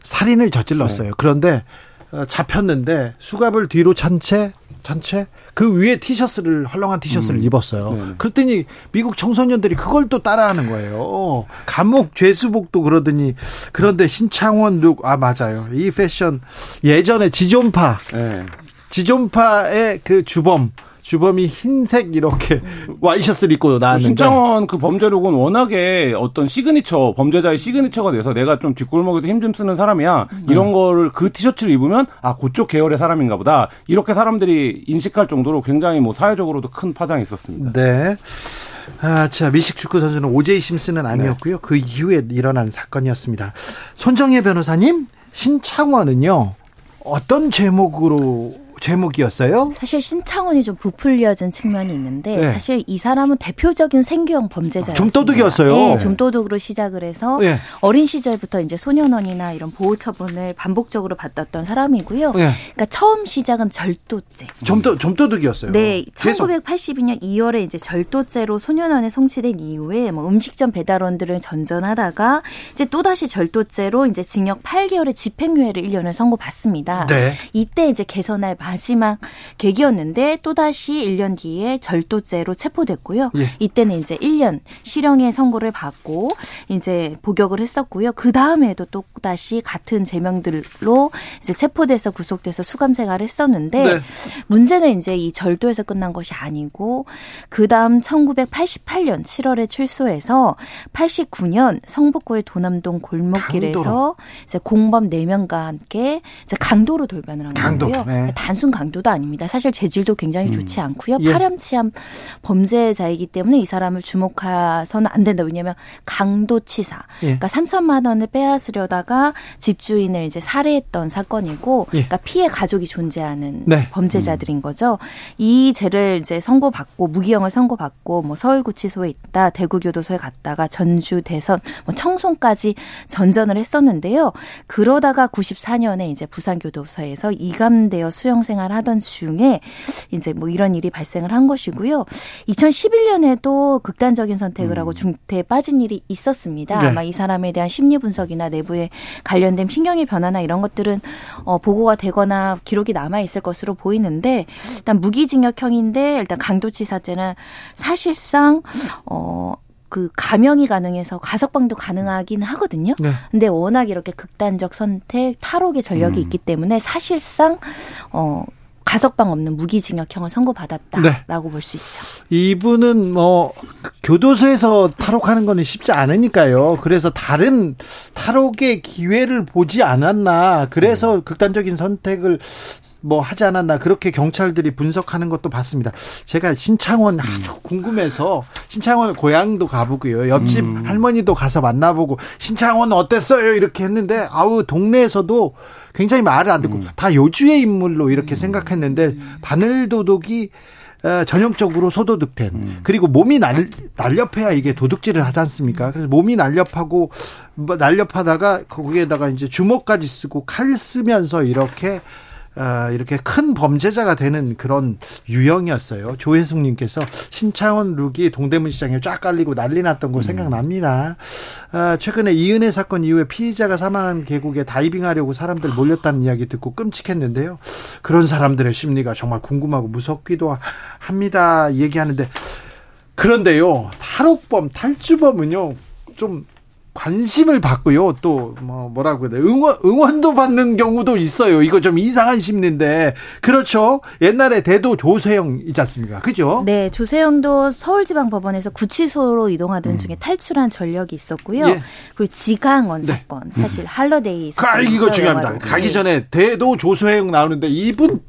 살인을 저질렀어요. 네. 그런데 어, 잡혔는데 수갑을 뒤로 찬 채 찬채 그 위에 티셔츠를 헐렁한 티셔츠를 입었어요. 음. 네네. 그랬더니 미국 청소년들이 그걸 또 따라하는 거예요. 감옥 죄수복도 그러더니 그런데 신창원 룩아 맞아요. 이 패션 예전에 지존파 네. 지존파의 그 주범 주범이 흰색 이렇게 와이셔츠를 입고 나왔는데 신창원 그 범죄룩은 워낙에 어떤 시그니처 범죄자의 시그니처가 돼서 내가 좀 뒷골목에도 힘좀 쓰는 사람이야 이런 거를 그 티셔츠를 입으면 아 그쪽 계열의 사람인가 보다 이렇게 사람들이 인식할 정도로 굉장히 뭐 사회적으로도 큰 파장이 있었습니다. 네. 아, 자, 미식 축구 선수는 오제이 심슨은 아니었고요. 그 이후에 일어난 사건이었습니다. 손정혜 변호사님, 신창원은요. 어떤 제목으로 제목이었어요? 사실 신창원이 좀 부풀려진 측면이 있는데 네. 사실 이 사람은 대표적인 생계형 범죄자였습니다. 좀도둑이었어요. 네, 좀도둑으로 시작을 해서 예. 어린 시절부터 이제 소년원이나 이런 보호 처분을 반복적으로 받았던 사람이고요. 예. 그러니까 처음 시작은 절도죄. 좀도 좀도둑이었어요. 네, 계속. 1982년 2월에 이제 절도죄로 소년원에 송치된 이후에 뭐 음식점 배달원들을 전전하다가 이제 또 다시 절도죄로 이제 징역 8개월의 집행유예를 1년을 선고받습니다. 네. 이때 이제 개선할 마지막 계기였는데 또 다시 1년 뒤에 절도죄로 체포됐고요. 예. 이때는 이제 1년 실형의 선고를 받고 이제 복역을 했었고요. 그 다음에도 또 다시 같은 제명들로 이제 체포돼서 구속돼서 수감 생활을 했었는데 네. 문제는 이제 이 절도에서 끝난 것이 아니고 그 다음 1988년 7월에 출소해서 89년 성북구의 도남동 골목길에서 강도로. 이제 공범 4명과 함께 이제 강도로 돌변을 한 강도, 거고요. 네. 단순 강도도 아닙니다. 사실 재질도 굉장히 좋지 않고요. 예. 파렴치한 범죄자이기 때문에 이 사람을 주목해서는 안 된다. 왜냐하면 강도치사. 예. 그러니까 3천만 원을 빼앗으려다가 집주인을 이제 살해했던 사건이고, 예. 그러니까 피해 가족이 존재하는 네. 범죄자들인 거죠. 이 죄를 이제 선고받고 무기형을 선고받고 뭐 서울구치소에 있다, 대구교도소에 갔다가 전주, 대선, 뭐 청송까지 전전을 했었는데요. 그러다가 94년에 이제 부산교도소에서 이감되어 수용 생활하던 중에 이제 뭐 이런 일이 발생을 한 것이고요. 2011년에도 극단적인 선택을 하고 중태에 빠진 일이 있었습니다. 네. 아마 이 사람에 대한 심리 분석이나 내부에 관련된 신경의 변화나 이런 것들은 어, 보고가 되거나 기록이 남아 있을 것으로 보이는데 일단 무기징역형인데 일단 강도치사죄는 사실상 어. 그 감형이 가능해서 가석방도 가능하긴 하거든요. 네. 근데 워낙 이렇게 극단적 선택, 탈옥의 전력이 있기 때문에 사실상 어 가석방 없는 무기징역형을 선고받았다라고 볼수 있죠. 이분은 뭐 교도소에서 탈옥하는 거는 쉽지 않으니까요. 그래서 다른 탈옥의 기회를 보지 않았나. 그래서 극단적인 선택을 뭐 하지 않았나 그렇게 경찰들이 분석하는 것도 봤습니다. 제가 신창원 아주 궁금해서 신창원 고향도 가보고요. 옆집 할머니도 가서 만나보고 신창원 어땠어요? 이렇게 했는데 아우 동네에서도 굉장히 말을 안 듣고 다 요주의 인물로 이렇게 생각했는데 바늘 도둑이 어, 전형적으로 소도둑된. 그리고 몸이 날, 날렵해야 이게 도둑질을 하지 않습니까? 그래서 몸이 날렵하고 뭐 날렵하다가 거기에다가 이제 주먹까지 쓰고 칼 쓰면서 이렇게 어, 이렇게 큰 범죄자가 되는 그런 유형이었어요. 조혜숙님께서 신창원 룩이 동대문 시장에 쫙 깔리고 난리 났던 거 생각납니다. 아, 최근에 이은혜 사건 이후에 피의자가 사망한 계곡에 다이빙하려고 사람들 몰렸다는 이야기 듣고 끔찍했는데요. 그런 사람들의 심리가 정말 궁금하고 무섭기도 합니다. 얘기하는데 그런데요, 탈옥범, 탈주범은요, 좀 관심을 받고요. 또 뭐 뭐라고 해야 돼? 응원 응원도 받는 경우도 있어요. 이거 좀 이상한 심리인데. 그렇죠. 옛날에 대도 조세영 있지 않습니까? 그죠? 네, 조세영도 서울지방법원에서 구치소로 이동하던 음. 중에 탈출한 전력이 있었고요. 예. 그리고 지강원 네. 사건, 사실 할러데이 사건. 아, 이거 중요합니다. 가기 전에 대도 조세영 나오는데 이분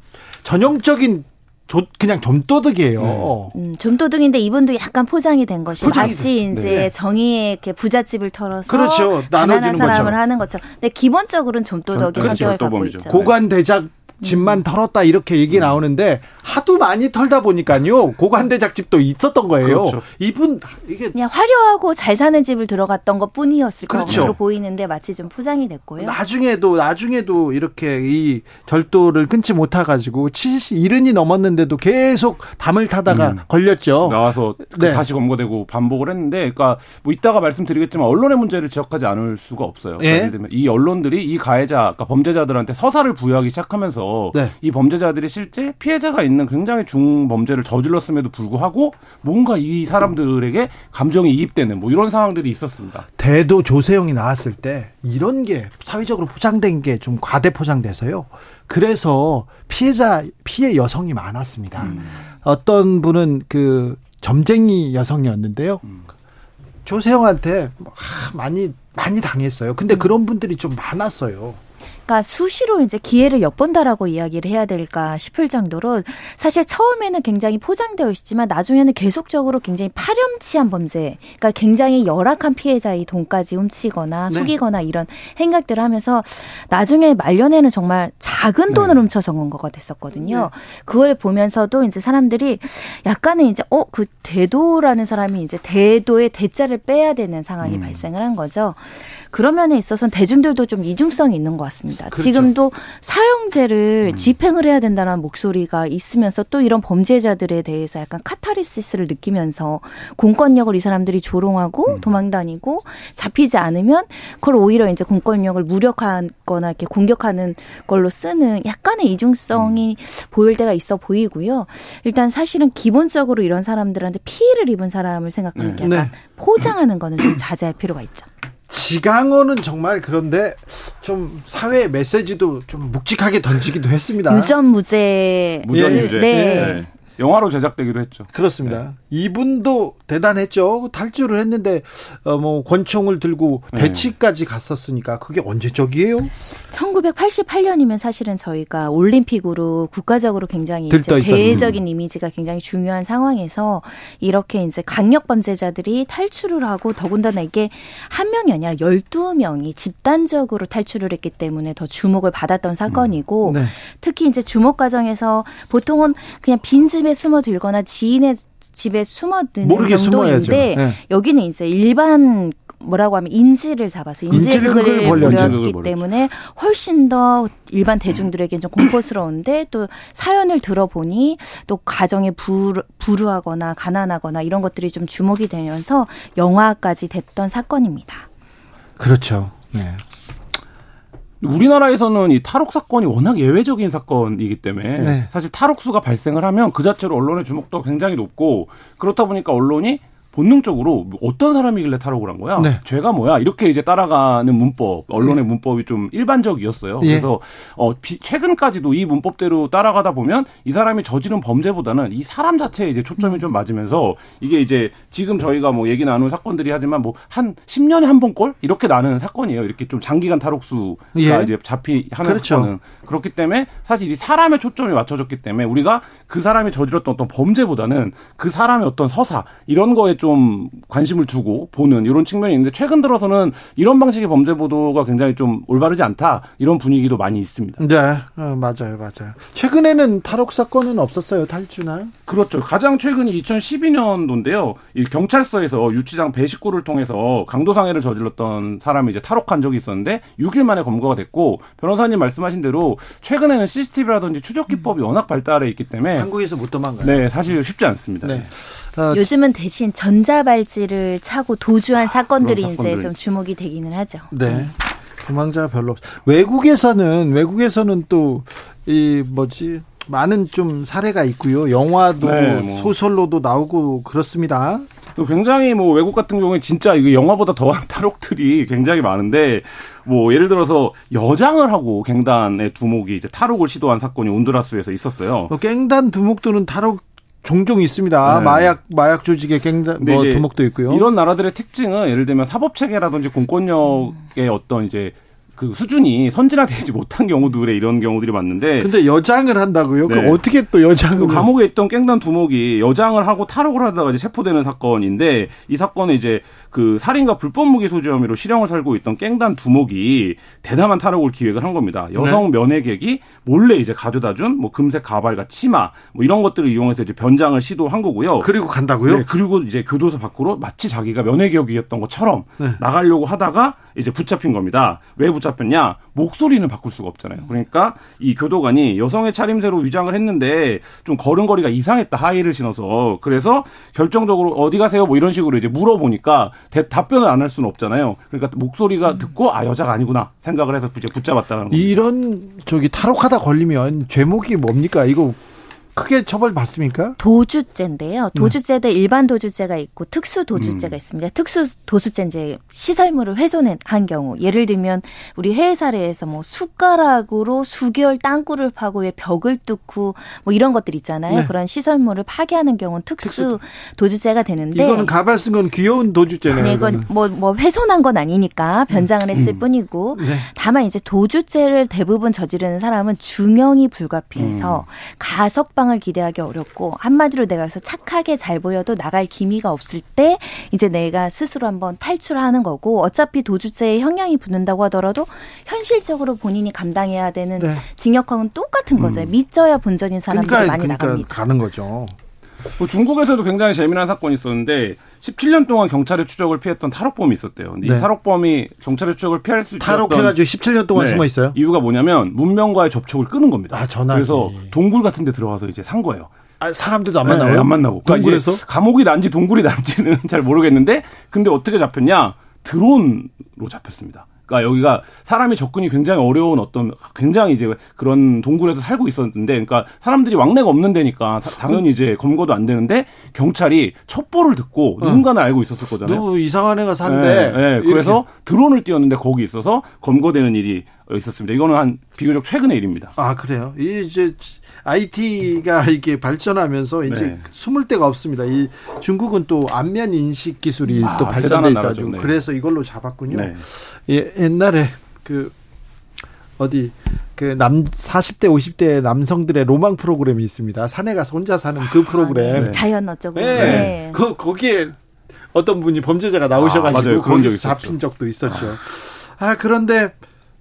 전형적인 조, 그냥 점도둑이에요. 네. 음, 점도둑인데 이분도 약간 포장이 된 것이 포장이 마치 이제 네. 정의의 이렇게 부잣집을 털어서 그렇죠. 가난한 사람을 것처럼. 하는 것처럼. 근데 기본적으로는 점도덕의 그렇죠. 성격을 갖고 있죠. 고관 대작 집만 털었다 이렇게 얘기 음. 나오는데 하도 많이 털다 보니까요 고관대작 집도 있었던 거예요. 그렇죠. 이분 이게 그냥 화려하고 잘 사는 집을 들어갔던 것 뿐이었을 그렇죠. 것으로 보이는데 마치 좀 포장이 됐고요. 나중에도 나중에도 이렇게 이 절도를 끊지 못해 가지고 70 70이 넘었는데도 계속 담을 타다가 음. 걸렸죠. 나와서 네. 다시 검거되고 반복을 했는데 그러니까 뭐 이따가 말씀드리겠지만 언론의 문제를 지적하지 않을 수가 없어요. 예? 이 언론들이 이 가해자, 그러니까 범죄자들한테 서사를 부여하기 시작하면서 네. 이 범죄자들이 실제 피해자가 있는 굉장히 중범죄를 저질렀음에도 불구하고 뭔가 이 사람들에게 감정이 이입되는 뭐 이런 상황들이 있었습니다. 대도 조세영이 나왔을 때 이런 게 사회적으로 포장된 게 좀 과대 포장돼서요. 그래서 피해자 피해 여성이 많았습니다. 음. 어떤 분은 그 점쟁이 여성이었는데요. 음. 조세영한테 많이 많이 당했어요. 근데 음. 그런 분들이 좀 많았어요. 그러니까 수시로 이제 기회를 엿본다라고 이야기를 해야 될까 싶을 정도로 사실 처음에는 굉장히 포장되어 있지만 나중에는 계속적으로 굉장히 파렴치한 범죄, 그러니까 굉장히 열악한 피해자의 돈까지 훔치거나 네. 속이거나 이런 행각들을 하면서 나중에 말년에는 정말 작은 돈을 네. 훔쳐서 온 거가 됐었거든요. 네. 그걸 보면서도 이제 사람들이 약간은 이제 어 그 대도라는 사람이 이제 대도의 대자를 빼야 되는 상황이 음. 발생을 한 거죠. 그런 면에 있어서는 대중들도 좀 이중성이 있는 것 같습니다. 그렇죠. 지금도 사형제를 음. 집행을 해야 된다는 목소리가 있으면서 또 이런 범죄자들에 대해서 약간 카타르시스를 느끼면서 공권력을 이 사람들이 조롱하고 음. 도망다니고 잡히지 않으면 그걸 오히려 이제 공권력을 무력하거나 이렇게 공격하는 걸로 쓰는 약간의 이중성이 음. 보일 때가 있어 보이고요. 일단 사실은 기본적으로 이런 사람들한테 피해를 입은 사람을 생각하는 게 네. 약간 네. 포장하는 거는 좀 자제할 필요가 있죠. 지강호는 정말 그런데 좀 사회 메시지도 좀 묵직하게 던지기도 했습니다. 유전 무죄. 무전 유죄. 네. 네. 영화로 제작되기도 했죠. 그렇습니다. 네. 이분도 대단했죠. 탈주를 했는데 어 뭐 권총을 들고 네. 대치까지 갔었으니까 그게 언제적이에요? 1988년이면 사실은 저희가 올림픽으로 국가적으로 굉장히 대외적인 이미지가 굉장히 중요한 상황에서 이렇게 이제 강력 범죄자들이 탈출을 하고 더군다나 이게 한 명이 아니라 12명이 집단적으로 탈출을 했기 때문에 더 주목을 받았던 사건이고 음. 네. 특히 이제 주목 과정에서 보통은 그냥 빈집 에 숨어들거나 지인의 집에 숨어드는 정도인데 네. 여기는 이제 일반 뭐라고 하면 인지를 잡아서 인지극을 벌였기 때문에 훨씬 더 일반 대중들에게 좀 공포스러운데 또 사연을 들어보니 또 가정에 불, 불우하거나 가난하거나 이런 것들이 좀 주목이 되면서 영화까지 됐던 사건입니다. 그렇죠. 네. 우리나라에서는 이 탈옥 사건이 워낙 예외적인 사건이기 때문에 네. 사실 탈옥수가 발생을 하면 그 자체로 언론의 주목도가 굉장히 높고 그렇다 보니까 언론이 본능적으로 어떤 사람이길래 탈옥을 한 거야? 네. 죄가 뭐야? 이렇게 이제 따라가는 문법, 언론의 네. 문법이 좀 일반적이었어요. 예. 그래서 어 최근까지도 이 문법대로 따라가다 보면 이 사람이 저지른 범죄보다는 이 사람 자체에 이제 초점이 좀 맞으면서 이게 이제 지금 저희가 뭐 얘기 나눈 사건들이 하지만 뭐 한 10년에 한 번 꼴 이렇게 나는 사건이에요. 이렇게 좀 장기간 탈옥수가 예. 이제 잡히 하는 그렇죠. 사건은 그렇기 때문에 사실 이 사람의 초점이 맞춰졌기 때문에 우리가 그 사람이 저질렀던 어떤 범죄보다는 그 사람의 어떤 서사 이런 거에 좀좀 관심을 두고 보는 이런 측면이 있는데 최근 들어서는 이런 방식의 범죄 보도가 굉장히 좀 올바르지 않다 이런 분위기도 많이 있습니다. 네, 어, 맞아요, 맞아요. 최근에는 탈옥 사건은 없었어요, 탈주나? 그렇죠. 가장 최근이 2012년도인데요. 이 경찰서에서 유치장 배식구를 통해서 강도상해를 저질렀던 사람이 이제 탈옥한 적이 있었는데 6일 만에 검거가 됐고 변호사님 말씀하신 대로 최근에는 CCTV라든지 추적 기법이 워낙 발달해 있기 때문에 한국에서 못 도망가요. 네, 사실 쉽지 않습니다. 네. 어, 요즘은 대신 전자발찌를 차고 도주한 사건들이 그런 이제 사건들이 좀 주목이 되기는 하죠. 네. 도망자가 별로 없. 외국에서는 외국에서는 또 이 뭐지 많은 좀 사례가 있고요. 영화도 네, 뭐. 소설로도 나오고 그렇습니다. 또 굉장히 뭐 외국 같은 경우에 진짜 이거 영화보다 더한 탈옥들이 굉장히 많은데 뭐 예를 들어서 여장을 하고 갱단의 두목이 이제 탈옥을 시도한 사건이 온두라스에서 있었어요. 뭐 깽단 두목도는 탈옥 종종 있습니다. 네. 마약 마약 조직의 갱단 뭐 두목도 있고요. 이런 나라들의 특징은 예를 들면 사법 체계라든지 공권력의 어떤 이제 그 수준이 선진화되지 못한 경우들에 이런 경우들이 많는데 근데 여장을 한다고요? 네. 그 어떻게 또 여장을 그 감옥에 있던 깽단 두목이 여장을 하고 탈옥을 하다가 이제 체포되는 사건인데 이 사건은 이제 그 살인과 불법 무기 소지 혐의로 실형을 살고 있던 깽단 두목이 대담한 탈옥을 기획을 한 겁니다. 여성 면회객이 몰래 이제 가져다 준 뭐 금색 가발과 치마 뭐 이런 것들을 이용해서 이제 변장을 시도한 거고요. 그리고 간다고요? 네, 그리고 이제 교도소 밖으로 마치 자기가 면회객이었던 것처럼 네. 나가려고 하다가 이제 붙잡힌 겁니다. 왜 붙잡 혔냐? 목소리는 바꿀 수가 없잖아요. 그러니까 이 교도관이 여성의 차림새로 위장을 했는데 좀 걸음걸이가 이상했다. 하이를 신어서. 그래서 결정적으로 어디 가세요? 뭐 이런 식으로 이제 물어보니까 대- 답변을 안 할 수는 없잖아요. 그러니까 목소리가 듣고 아 여자가 아니구나 생각을 해서 이제 붙잡았다는 겁니다. 이런 저기 탈옥하다 걸리면 죄목이 뭡니까? 이거 크게 처벌 받습니까? 도주죄인데요. 도주죄도 일반 도주죄가 있고 특수 도주죄가 있습니다. 특수 도주죄 이제 시설물을 훼손한 경우 예를 들면 우리 해외 사례에서 뭐 숟가락으로 수개월 땅굴을 파고 왜 벽을 뚫고 뭐 이런 것들 있잖아요. 네. 그런 시설물을 파괴하는 경우는 특수 도주죄가 되는데 이거는 가발 쓴 건 귀여운 도주죄네요. 네. 이건 뭐, 뭐 훼손한 건 아니니까 변장을 했을 뿐이고 네. 다만 이제 도주죄를 대부분 저지르는 사람은 중형이 불가피해서 가석방 을 기대하기 어렵고 한마디로 내가 그래서 착하게 잘 보여도 나갈 기미가 없을 때 이제 내가 스스로 한번 탈출하는 거고 어차피 도주죄에 형량이 붙는다고 하더라도 현실적으로 본인이 감당해야 되는 네. 징역형은 똑같은 거죠. 믿져야 본전인 사람들이 그러니까 많이 그러니까 나갑니다. 가는 거죠. 뭐 중국에서도 굉장히 재미난 사건이 있었는데 17년 동안 경찰의 추적을 피했던 탈옥범이 있었대요. 근데 네. 이 탈옥범이 경찰의 추적을 피할 수 탈옥해가지고 17년 동안 네. 숨어 있어요. 이유가 뭐냐면 문명과의 접촉을 끊은 겁니다. 아, 전화기. 그래서 동굴 같은 데 들어가서 이제 산 거예요. 아, 사람들도 안 네, 만나요? 안 만나고. 그러니까 동굴에서? 감옥이 난지 동굴이 난지는 잘 모르겠는데 근데 어떻게 잡혔냐? 드론으로 잡혔습니다. 그러니까 여기가 사람이 접근이 굉장히 어려운 어떤 굉장히 이제 그런 동굴에서 살고 있었는데 그러니까 사람들이 왕래가 없는 데니까 사- 당연히 이제 검거도 안 되는데 경찰이 첩보를 듣고 누군가는 알고 있었을 거잖아요. 누구 이상한 애가 산대. 네, 네. 그래서 드론을 띄웠는데 거기 있어서 검거되는 일이 있었습니다. 이거는 한 비교적 최근의 일입니다. 아 그래요. 이 이제 IT가 이게 발전하면서 이제 네. 숨을 데가 없습니다. 이 중국은 또 안면 인식 기술이 아, 또 발전돼 있어가지고 나라죠. 네. 그래서 이걸로 잡았군요. 네. 예, 옛날에 그 어디 그 남 40대 50대 남성들의 로망 프로그램이 있습니다. 산에 가서 혼자 사는 그 프로그램. 네. 자연 어쩌고. 네. 네. 그 거기에 어떤 분이 범죄자가 나오셔가지고 아, 맞아요. 그런 거기서. 잡힌 적도 있었죠. 아 그런데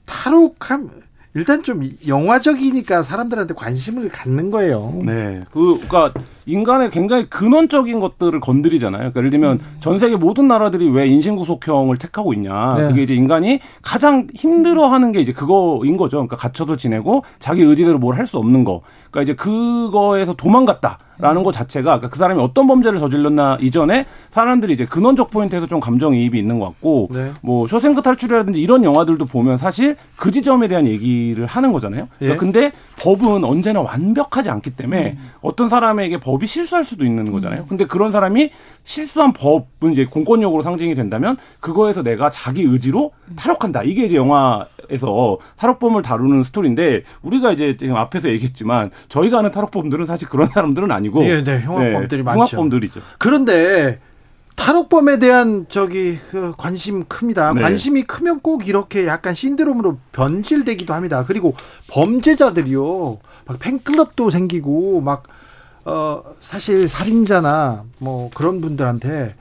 탈옥함 일단 좀 영화적이니까 사람들한테 관심을 갖는 거예요. 네. 그, 그니까, 인간의 굉장히 근원적인 것들을 건드리잖아요. 그러니까 예를 들면, 전 세계 모든 나라들이 왜 인신구속형을 택하고 있냐. 네. 그게 이제 인간이 가장 힘들어 하는 게 이제 그거인 거죠. 그러니까 갇혀서 지내고 자기 의지대로 뭘 할 수 없는 거. 그러니까 이제 그거에서 도망갔다. 라는 것 자체가 그러니까 그 사람이 어떤 범죄를 저질렀나 이전에 사람들이 이제 근원적 포인트에서 좀 감정이입이 있는 것 같고 네. 뭐 쇼생크 탈출이라든지 이런 영화들도 보면 사실 그 지점에 대한 얘기를 하는 거잖아요. 그러니까 예. 근데 법은 언제나 완벽하지 않기 때문에 음. 어떤 사람에게 법이 실수할 수도 있는 거잖아요. 근데 그런 사람이 실수한 법은 이제 공권력으로 상징이 된다면 그거에서 내가 자기 의지로 음. 탈옥한다. 이게 이제 영화에서 탈옥범을 다루는 스토리인데 우리가 이제 지금 앞에서 얘기했지만 저희가 아는 탈옥범들은 사실 그런 사람들은 아니고 예, 네, 흉악범들이 많죠. 흉악범들이죠. 그런데 탈옥범에 대한 저기 그 관심 큽니다. 네. 관심이 크면 꼭 이렇게 약간 신드롬으로 변질되기도 합니다. 그리고 범죄자들이요, 막 팬클럽도 생기고 막 어, 사실 살인자나 뭐 그런 분들한테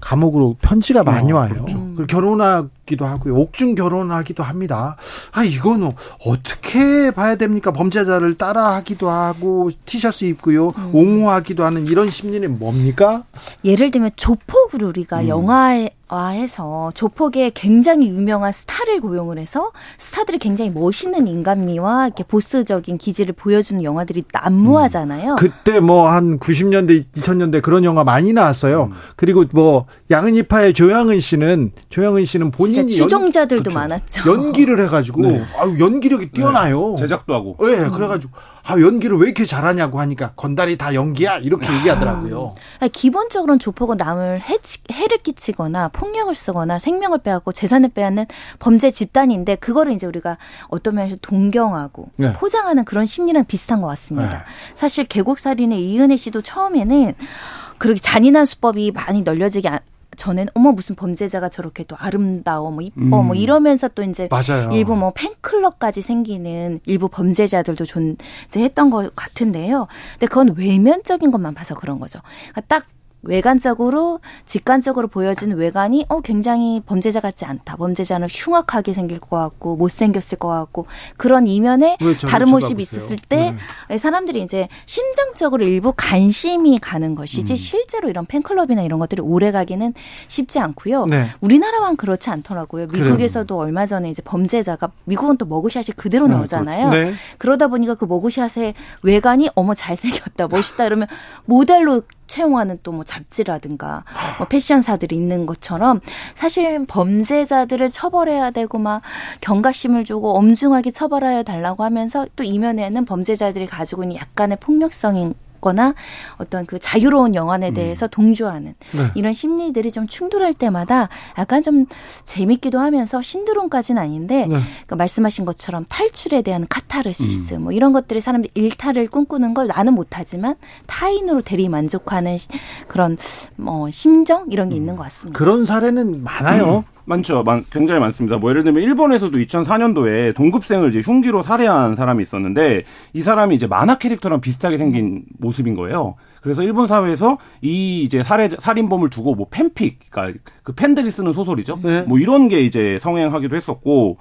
감옥으로 편지가 많이 어, 와요. 그렇죠. 결혼하 기도 하고요. 옥중 결혼하기도 합니다. 아, 이거는 어떻게 봐야 됩니까? 범죄자를 따라하기도 하고 티셔츠 입고요. 음. 옹호하기도 하는 이런 심리는 뭡니까? 예를 들면 조폭을 우리가 음. 영화화해서 조폭에 굉장히 유명한 스타를 고용을 해서 스타들이 굉장히 멋있는 인간미와 이렇게 보스적인 기질을 보여주는 영화들이 난무하잖아요. 그때 뭐 한 90년대, 2000년대 그런 영화 많이 나왔어요. 그리고 뭐 양은이파의 조양은 씨는 조양은 씨는 본인 이 추종자들도. 많았죠. 연, 연기를 해가지고 네. 아유 연기력이 뛰어나요. 제작도 하고. 네, 그래가지고 아 연기를 왜 이렇게 잘하냐고 하니까 건달이 다 연기야 이렇게 얘기하더라고요. 아니, 기본적으로는 조폭은 남을 해, 해를 끼치거나 폭력을 쓰거나 생명을 빼앗고 재산을 빼앗는 범죄 집단인데 그거를 이제 우리가 어떤 면에서 동경하고 네. 포장하는 그런 심리랑 비슷한 것 같습니다. 네. 사실 계곡살인의 이은혜 씨도 처음에는 그렇게 잔인한 수법이 많이 널려지기 안- 전엔 어머 무슨 범죄자가 저렇게 또 아름다워 뭐 이뻐 뭐 음. 이러면서 또 이제 맞아요. 일부 뭐 팬클럽까지 생기는 일부 범죄자들도 존재했던 것 같은데요. 근데 그건 외면적인 것만 봐서 그런 거죠. 그러니까 딱 외관적으로 직관적으로 보여진 외관이 어 굉장히 범죄자 같지 않다. 범죄자는 흉악하게 생길 것 같고 못생겼을 것 같고 그런 이면에 다른 모습이? 있었을 때 사람들이 이제 심정적으로 일부 관심이 가는 것이지 음. 실제로 이런 팬클럽이나 이런 것들이 오래 가기는 쉽지 않고요. 네. 우리나라만 그렇지 않더라고요. 미국에서도 얼마 전에 이제 범죄자가 미국은 또 머그샷이 그대로 나오잖아요. 네. 그러다 보니까 그 머그샷의 외관이 어머 잘생겼다 멋있다 이러면 모델로 채용하는 또 뭐 잡지라든가 뭐 패션사들이 있는 것처럼 사실은 범죄자들을 처벌해야 되고 막 경각심을 주고 엄중하게 처벌하여 달라고 하면서 또 이면에는 범죄자들이 가지고 있는 약간의 폭력성인 거나 어떤 그 자유로운 영안에 대해서 동조하는 네. 이런 심리들이 좀 충돌할 때마다 약간 좀 재밌기도 하면서 신드롬까지는 아닌데 네. 그러니까 말씀하신 것처럼 탈출에 대한 카타르시스 뭐 이런 것들이 사람들이 일탈을 꿈꾸는 걸 나는 못하지만 타인으로 대리 만족하는 시- 그런 뭐 심정 이런 게 있는 것 같습니다. 그런 사례는 많아요. 많죠. 많- 굉장히 많습니다. 뭐 예를 들면 일본에서도 2004년도에 동급생을 이제 흉기로 살해한 사람이 있었는데 이 사람이 이제 만화 캐릭터랑 비슷하게 생긴 모습인 거예요. 그래서 일본 사회에서 이 이제 살해 살인범을 두고 뭐 팬픽, 그러니까 그 팬들이 쓰는 소설이죠. 네. 뭐 이런 게 이제 성행하기도 했었고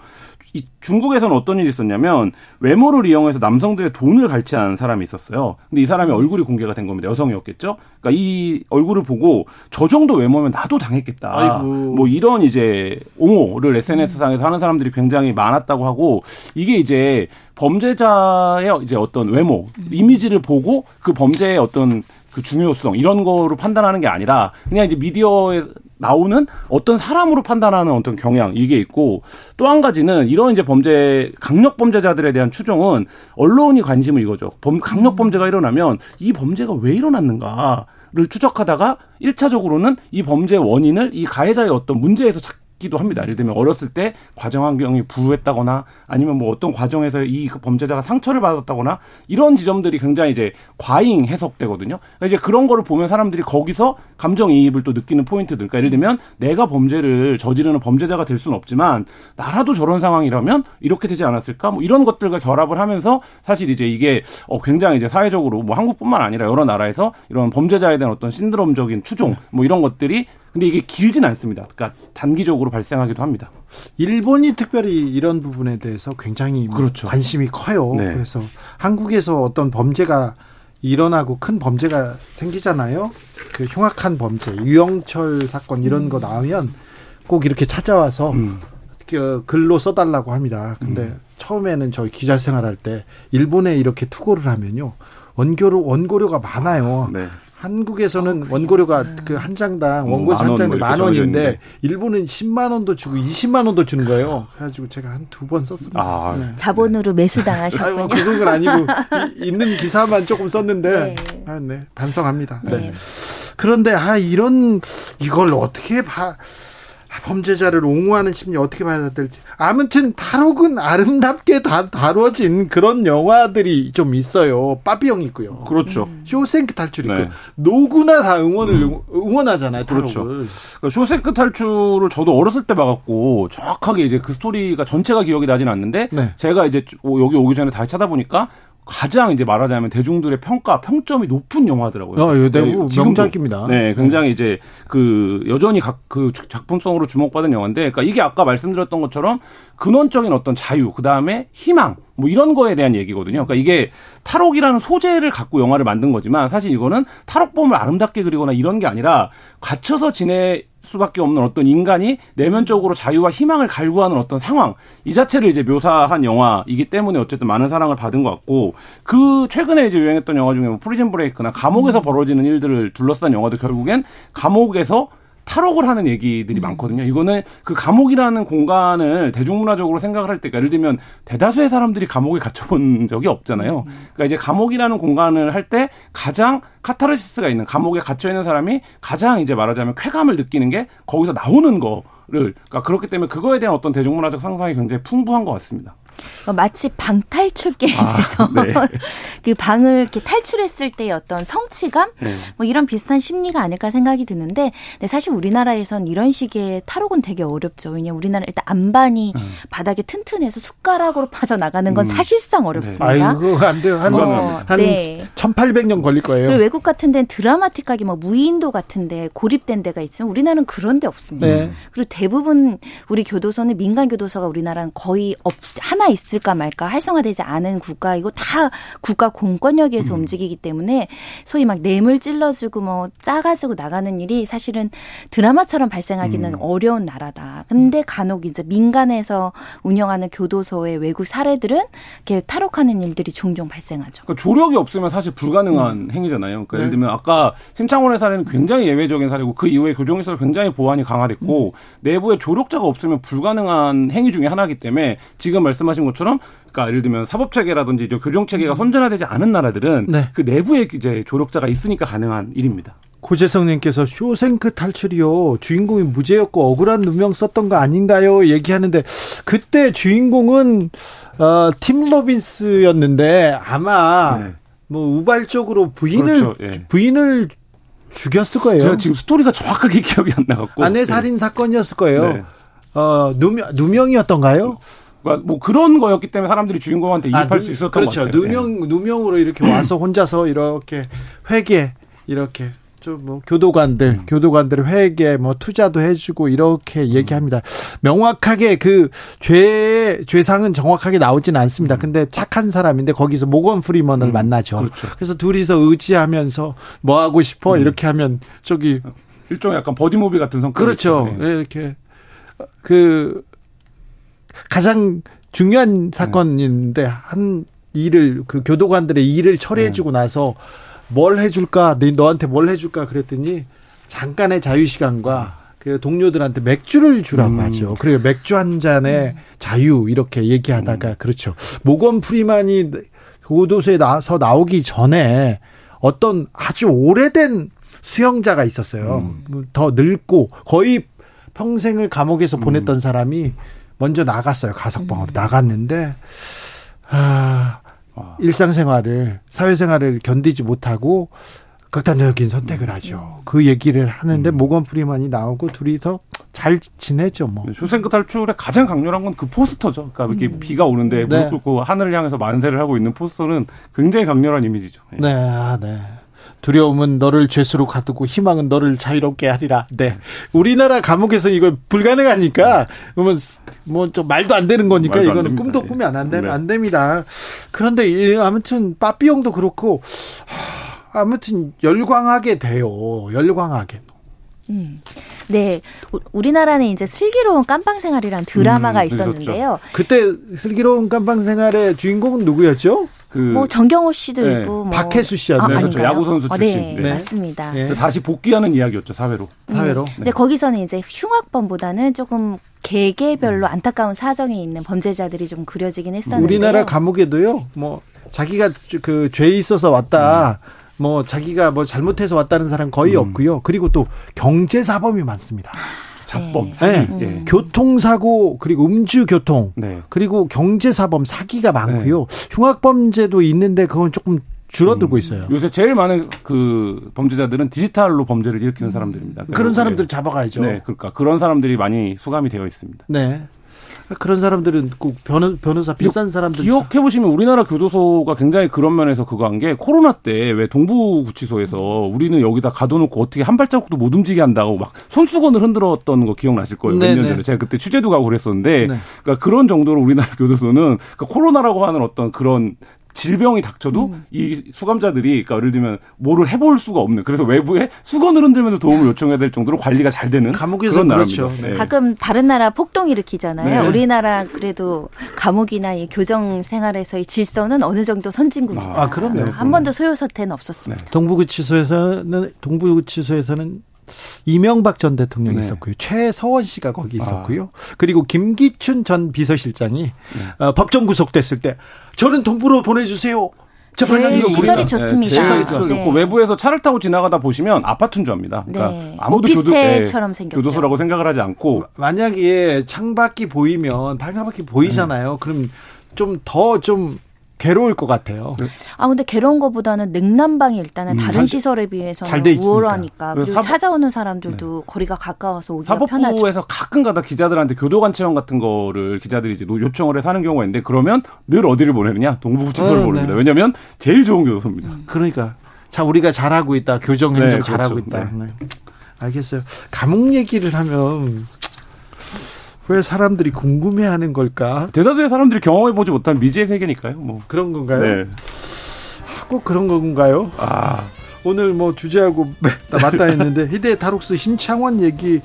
이 중국에서는 어떤 일이 있었냐면 외모를 이용해서 남성들의 돈을 갈취한 사람이 있었어요. 근데 이 사람이 얼굴이 공개가 된 겁니다. 여성이었겠죠. 그러니까 이 얼굴을 보고 저 정도 외모면 나도 당했겠다. 아이고. 뭐 이런 이제 옹호를 SNS 상에서 하는 사람들이 굉장히 많았다고 하고 이게 이제 범죄자의 이제 어떤 외모, 이미지를 보고 그 범죄의 어떤 그 중요성 이런 거로 판단하는 게 아니라 그냥 이제 미디어에 나오는 어떤 사람으로 판단하는 어떤 경향 이게 있고 또 한 가지는 이런 이제 범죄 강력 범죄자들에 대한 추정은 언론이 관심을 이거죠. 범, 강력 범죄가 일어나면 이 범죄가 왜 일어났는가 를 추적하다가 1차적으로는 이 범죄 원인을 이 가해자의 어떤 문제에서 찾 기도 합니다. 예를 들면 어렸을 때 과정 환경이 불우했다거나 아니면 뭐 어떤 과정에서 이 범죄자가 상처를 받았다거나 이런 지점들이 굉장히 이제 과잉 해석되거든요. 그러니까 이제 그런 거를 보면 사람들이 거기서 감정이입을 또 느끼는 포인트들. 그러니까 예를 들면 내가 범죄를 저지르는 범죄자가 될 수는 없지만 나라도 저런 상황이라면 이렇게 되지 않았을까? 뭐 이런 것들과 결합을 하면서 사실 이제 이게 어 굉장히 이제 사회적으로 뭐 한국뿐만 아니라 여러 나라에서 이런 범죄자에 대한 어떤 신드롬적인 추종 뭐 이런 것들이 근데 이게 길진 않습니다. 그러니까 단기적으로 발생하기도 합니다. 일본이 특별히 이런 부분에 대해서 굉장히 뭐 그렇죠. 관심이 커요. 네. 그래서 한국에서 어떤 범죄가 일어나고 큰 범죄가 생기잖아요. 그 흉악한 범죄, 유영철 사건 이런 거 나오면 꼭 이렇게 찾아와서 음. 그 글로 써달라고 합니다. 근데 처음에는 저희 기자 생활할 때 일본에 이렇게 투고를 하면요 원고료 원고료가 많아요. 네. 한국에서는 원고료가 그 한 장당 뭐 원고 만 원, 한 장당 뭐만 원인데. 일본은 10만 원도 주고 20만 원도 주는 거예요. 그래가지고 제가 한 두 번 썼습니다. 아, 네. 자본으로 아니, 매수당하셨군요. 뭐 그런 건 아니고 이- 있는 기사만 조금 썼는데 네. 아, 네. 반성합니다. 네. 네. 그런데 아 이런 이걸 어떻게 봐 아, 범죄자를 옹호하는 심리 어떻게 될지 아무튼 탈옥은 아름답게 다, 다뤄진 그런 영화들이 좀 있어요. 빠비형 있고요. 그렇죠. 쇼생크 탈출 있고 네. 누구나 다 응원을 응원하잖아요. 그렇죠. 탈옥을. 그러니까 쇼생크 탈출을 저도 어렸을 때 봐갖고 정확하게 이제 그 스토리가 전체가 기억이 나진 않는데 네. 제가 이제 오- 여기 오기 전에 다시 찾아보니까 가장 이제 말하자면 대중들의 평가 평점이 높은 영화더라고요. 어, 네, 네. 명작입니다. 네, 굉장히 이제 그 여전히 각 그 작품성으로 주목받은 영화인데, 그러니까 이게 아까 말씀드렸던 것처럼 근원적인 어떤 자유, 그 다음에 희망, 뭐 이런 거에 대한 얘기거든요. 그러니까 이게 탈옥이라는 소재를 갖고 영화를 만든 거지만 사실 이거는 탈옥범을 아름답게 그리거나 이런 게 아니라 갇혀서 지내 수밖에 없는 어떤 인간이 내면적으로 자유와 희망을 갈구하는 어떤 상황 이 자체를 이제 묘사한 영화이기 때문에 어쨌든 많은 사랑을 받은 것 같고 그 최근에 이제 유행했던 영화 중에 뭐 프리즌 브레이크나 감옥에서 벌어지는 일들을 둘러싼 영화도 결국엔 감옥에서 탈옥을 하는 얘기들이 많거든요. 이거는 그 감옥이라는 공간을 대중문화적으로 생각을 할 때, 예를 들면 대다수의 사람들이 감옥에 갇혀본 적이 없잖아요. 그러니까 이제 감옥이라는 공간을 할 때 가장 카타르시스가 있는 감옥에 갇혀 있는 사람이 가장 이제 말하자면 쾌감을 느끼는 게 거기서 나오는 거를 그러니까 그렇기 때문에 그거에 대한 어떤 대중문화적 상상이 굉장히 풍부한 것 같습니다. 어, 마치 방 탈출 게임에서 아, 네. 그 방을 이렇게 탈출했을 때의 어떤 성취감 네. 뭐 이런 비슷한 심리가 아닐까 생각이 드는데 사실 우리나라에선 이런 식의 탈옥은 되게 어렵죠. 왜냐 우리나라 일단 안반이 음. 바닥에 튼튼해서 숟가락으로 파져 나가는 건 음. 사실상 네. 어렵습니다. 네. 아이고 안 돼요. 한, 어, 한 네. 1800년 걸릴 거예요. 외국 같은 데는 드라마틱하게 뭐 무인도 같은 데 고립된 데가 있지만 우리나라는 그런 데 없습니다. 네. 그리고 대부분 우리 교도소는 민간 교도소가 우리나라는 거의 없 하나 있을까 말까 활성화되지 않은 국가이고 다 국가 공권력에서 음. 움직이기 때문에 소위 막 뇌물 찔러주고 뭐 짜가지고 나가는 일이 사실은 드라마처럼 발생하기는 음. 어려운 나라다. 근데 간혹 이제 민간에서 운영하는 교도소의 외국 사례들은 이렇게 탈옥하는 일들이 종종 발생하죠. 그러니까 조력이 없으면 사실 불가능한 음. 행위잖아요. 그러니까 네. 예를 들면 아까 신창원의 사례는 굉장히 예외적인 사례고 그 이후에 교정에서 굉장히 보안이 강화됐고 음. 내부에 조력자가 없으면 불가능한 행위 중에 하나이기 때문에 지금 말씀하신 것처럼 그러니까 예를 들면 사법 체계라든지 교정 체계가 음. 선진화되지 않은 나라들은 네. 그 내부에 이제 조력자가 있으니까 가능한 일입니다. 고재성님께서 쇼생크 탈출이요 주인공이 무죄였고 억울한 누명 썼던 거 아닌가요? 얘기하는데 그때 주인공은 어, 팀 로빈스였는데 아마 네. 뭐 우발적으로 부인을 그렇죠. 예. 부인을 죽였을 거예요. 제가 지금 스토리가 정확하게 기억이 안 나갖고 아내 살인 네. 사건이었을 거예요. 네. 어 누명 누명이었던가요? 그러니까 뭐 그런 거였기 때문에 사람들이 주인공한테 이입할 아, 수 있었던 그렇죠. 것 같아요. 누명 네. 누명으로 이렇게 와서 혼자서 이렇게 회계 이렇게 좀뭐 교도관들 음. 교도관들 회계 뭐 투자도 해주고 이렇게 음. 얘기합니다. 명확하게 그 죄 죄상은 정확하게 나오지는 않습니다. 음. 근데 착한 사람인데 거기서 모건 프리먼을 음. 만나죠. 그렇죠. 그래서 둘이서 의지하면서 뭐 하고 싶어 음. 이렇게 하면 저기 일종의 약간 버디무비 같은 성격 그렇죠. 네. 이렇게 그 가장 중요한 사건인데 한 일을 그 교도관들의 일을 처리해주고 네. 나서 뭘 해줄까 너한테 뭘 해줄까 그랬더니 잠깐의 자유 시간과 그 동료들한테 맥주를 주라고 음. 하죠. 그리고 맥주 한 잔의 음. 자유 이렇게 얘기하다가 음. 그렇죠. 모건 프리만이 교도소에 나서 나오기 전에 어떤 아주 오래된 수형자가 있었어요. 음. 더 늙고 거의 평생을 감옥에서 보냈던 음. 사람이 먼저 나갔어요. 가석방으로 음. 나갔는데 아, 아, 일상생활을 사회생활을 견디지 못하고 극단적인 선택을 하죠. 그 얘기를 하는데 음. 모건 프리만이 나오고 둘이서 잘 지내죠, 뭐. 쇼생크 탈출의 가장 강렬한 건 그 포스터죠. 그러니까 이렇게 음. 비가 오는데 네. 무릎 꿇고 하늘을 향해서 만세를 하고 있는 포스터는 굉장히 강렬한 이미지죠. 예. 네, 아, 네. 두려움은 너를 죄수로 가두고 희망은 너를 자유롭게 하리라. 네. 우리나라 감옥에서 이거 불가능하니까 그러면 뭐좀 말도 안 되는 거니까 이거는 꿈도 예. 꾸면 안, 되, 네. 안 됩니다. 그런데 아무튼 빠삐용도 그렇고 아무튼 열광하게 돼요. 열광하게. 음. 네. 우리나라는 이제 슬기로운 깜빵 생활이란 드라마가 음, 있었는데요. 그때 슬기로운 깜빵 생활의 주인공은 누구였죠? 그 뭐 정경호 씨도 네. 있고 뭐 박혜수 씨였네. 아, 그렇죠. 야구 선수 아, 출신. 네, 네. 맞습니다. 네. 다시 복귀하는 이야기였죠 사회로. 음. 사회로. 근데 거기서는 이제 흉악범보다는 조금 개개별로 음. 안타까운 사정이 있는 범죄자들이 좀 그려지긴 했었는데 우리나라 감옥에도요. 뭐 자기가 그 죄 있어서 왔다. 음. 뭐 자기가 뭐 잘못해서 왔다는 사람 거의 음. 없고요. 그리고 또 경제 사범이 많습니다. 잡범, 네. 네. 음. 교통사고 그리고 음주교통 네. 그리고 경제사범 사기가 많고요. 네. 흉악범죄도 있는데 그건 조금 줄어들고 음. 있어요. 요새 제일 많은 그 범죄자들은 디지털로 범죄를 일으키는 사람들입니다. 그런 사람들 잡아가야죠. 네, 그러니까 그런 사람들이 많이 수감이 되어 있습니다. 네. 그런 사람들은 꼭 변호, 변호사 비싼 사람들 기억해 보시면 우리나라 교도소가 굉장히 그런 면에서 그거 한 게 코로나 때 왜 동부구치소에서 우리는 여기다 가둬놓고 어떻게 한 발자국도 못 움직이게 한다고 막 손수건을 흔들었던 거 기억나실 거예요. 몇 년. 전에 제가 그때 취재도 가고 그랬었는데 네. 그러니까 그런 정도로 우리나라 교도소는 그러니까 코로나라고 하는 어떤 그런 질병이 닥쳐도 음. 이 수감자들이 그러니까 예를 들면 뭐를 해볼 수가 없는 그래서 외부에 수건을 흔들면서 도움을 요청해야 될 정도로 관리가 잘 되는 감옥에서 그런 그렇죠. 나라입니다. 네. 가끔 다른 나라 폭동 일으키잖아요. 네. 우리나라 그래도 감옥이나 이 교정 생활에서의 질서는 어느 정도 선진국이에요. 아, 그럼요. 한 번도 소요 사태는 없었습니다. 동부구치소에서는 동부구치소에서는 이명박 전 대통령이 네. 있었고요. 최서원 씨가 거기 있었고요. 그리고 김기춘 전 비서실장이 어, 법정 구속됐을 때 저는 동부로 보내주세요. 제발 제일 이거 시설이 우리가- 좋습니다. 네, 시설이 시설이 네. 좋고 외부에서 차를 타고 지나가다 보시면 아파트인 줄 압니다. 그러니까 네. 아무도 교도, 오피스텔처럼 예, 생겼죠. 교도소라고 생각을 하지 않고 만약에 창밖이 보이면 창밖이 보이잖아요. 그럼 좀 더좀 괴로울 것 같아요. 아 근데 괴로운 것보다는 냉난방이 일단은 다른 잘- 시설에 비해서는. 우월하니까 그리고 사법- 찾아오는 사람들도 거리가 가까워서 오기가 편하죠. 사법부에서 가끔가다 기자들한테 교도관 체험 같은 거를 기자들이 이제 노- 요청을 해서 하는 경우가 있는데 그러면 늘 어디를 보내느냐 동부구치소를 어, 보냅니다. 네. 왜냐하면 제일 좋은 교도소입니다. 그러니까 자 우리가 잘하고 있다. 교정 행정 네, 잘하고 그렇죠. 있다. 네. 알겠어요. 감옥 얘기를 하면 왜 사람들이 궁금해하는 걸까? 대다수의 사람들이 경험해보지 못한 미지의 세계니까요. 뭐. 그런 건가요? 네. 꼭 그런 건가요? 아, 오늘 뭐 주제하고 맞다 했는데 히데 다록스 신창원 얘기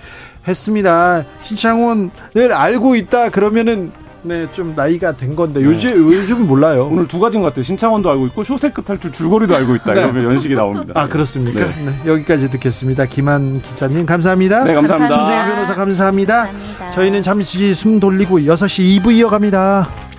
했습니다. 신창원을 알고 있다 그러면은 네 좀 나이가 된 건데 요즘 요즘 몰라요. 오늘 두 가지인 것 같아요. 신창원도 알고 있고 쇼세크 탈출 줄거리도 알고 있다. 네. 이러면 연식이 나옵니다. 아 그렇습니까? 네. 네, 여기까지 듣겠습니다. 김한 기자님 감사합니다. 네, 감사합니다. 감사합니다. 변호사 감사합니다. 감사합니다. 저희는 잠시 숨 돌리고 6시 2부 이어갑니다.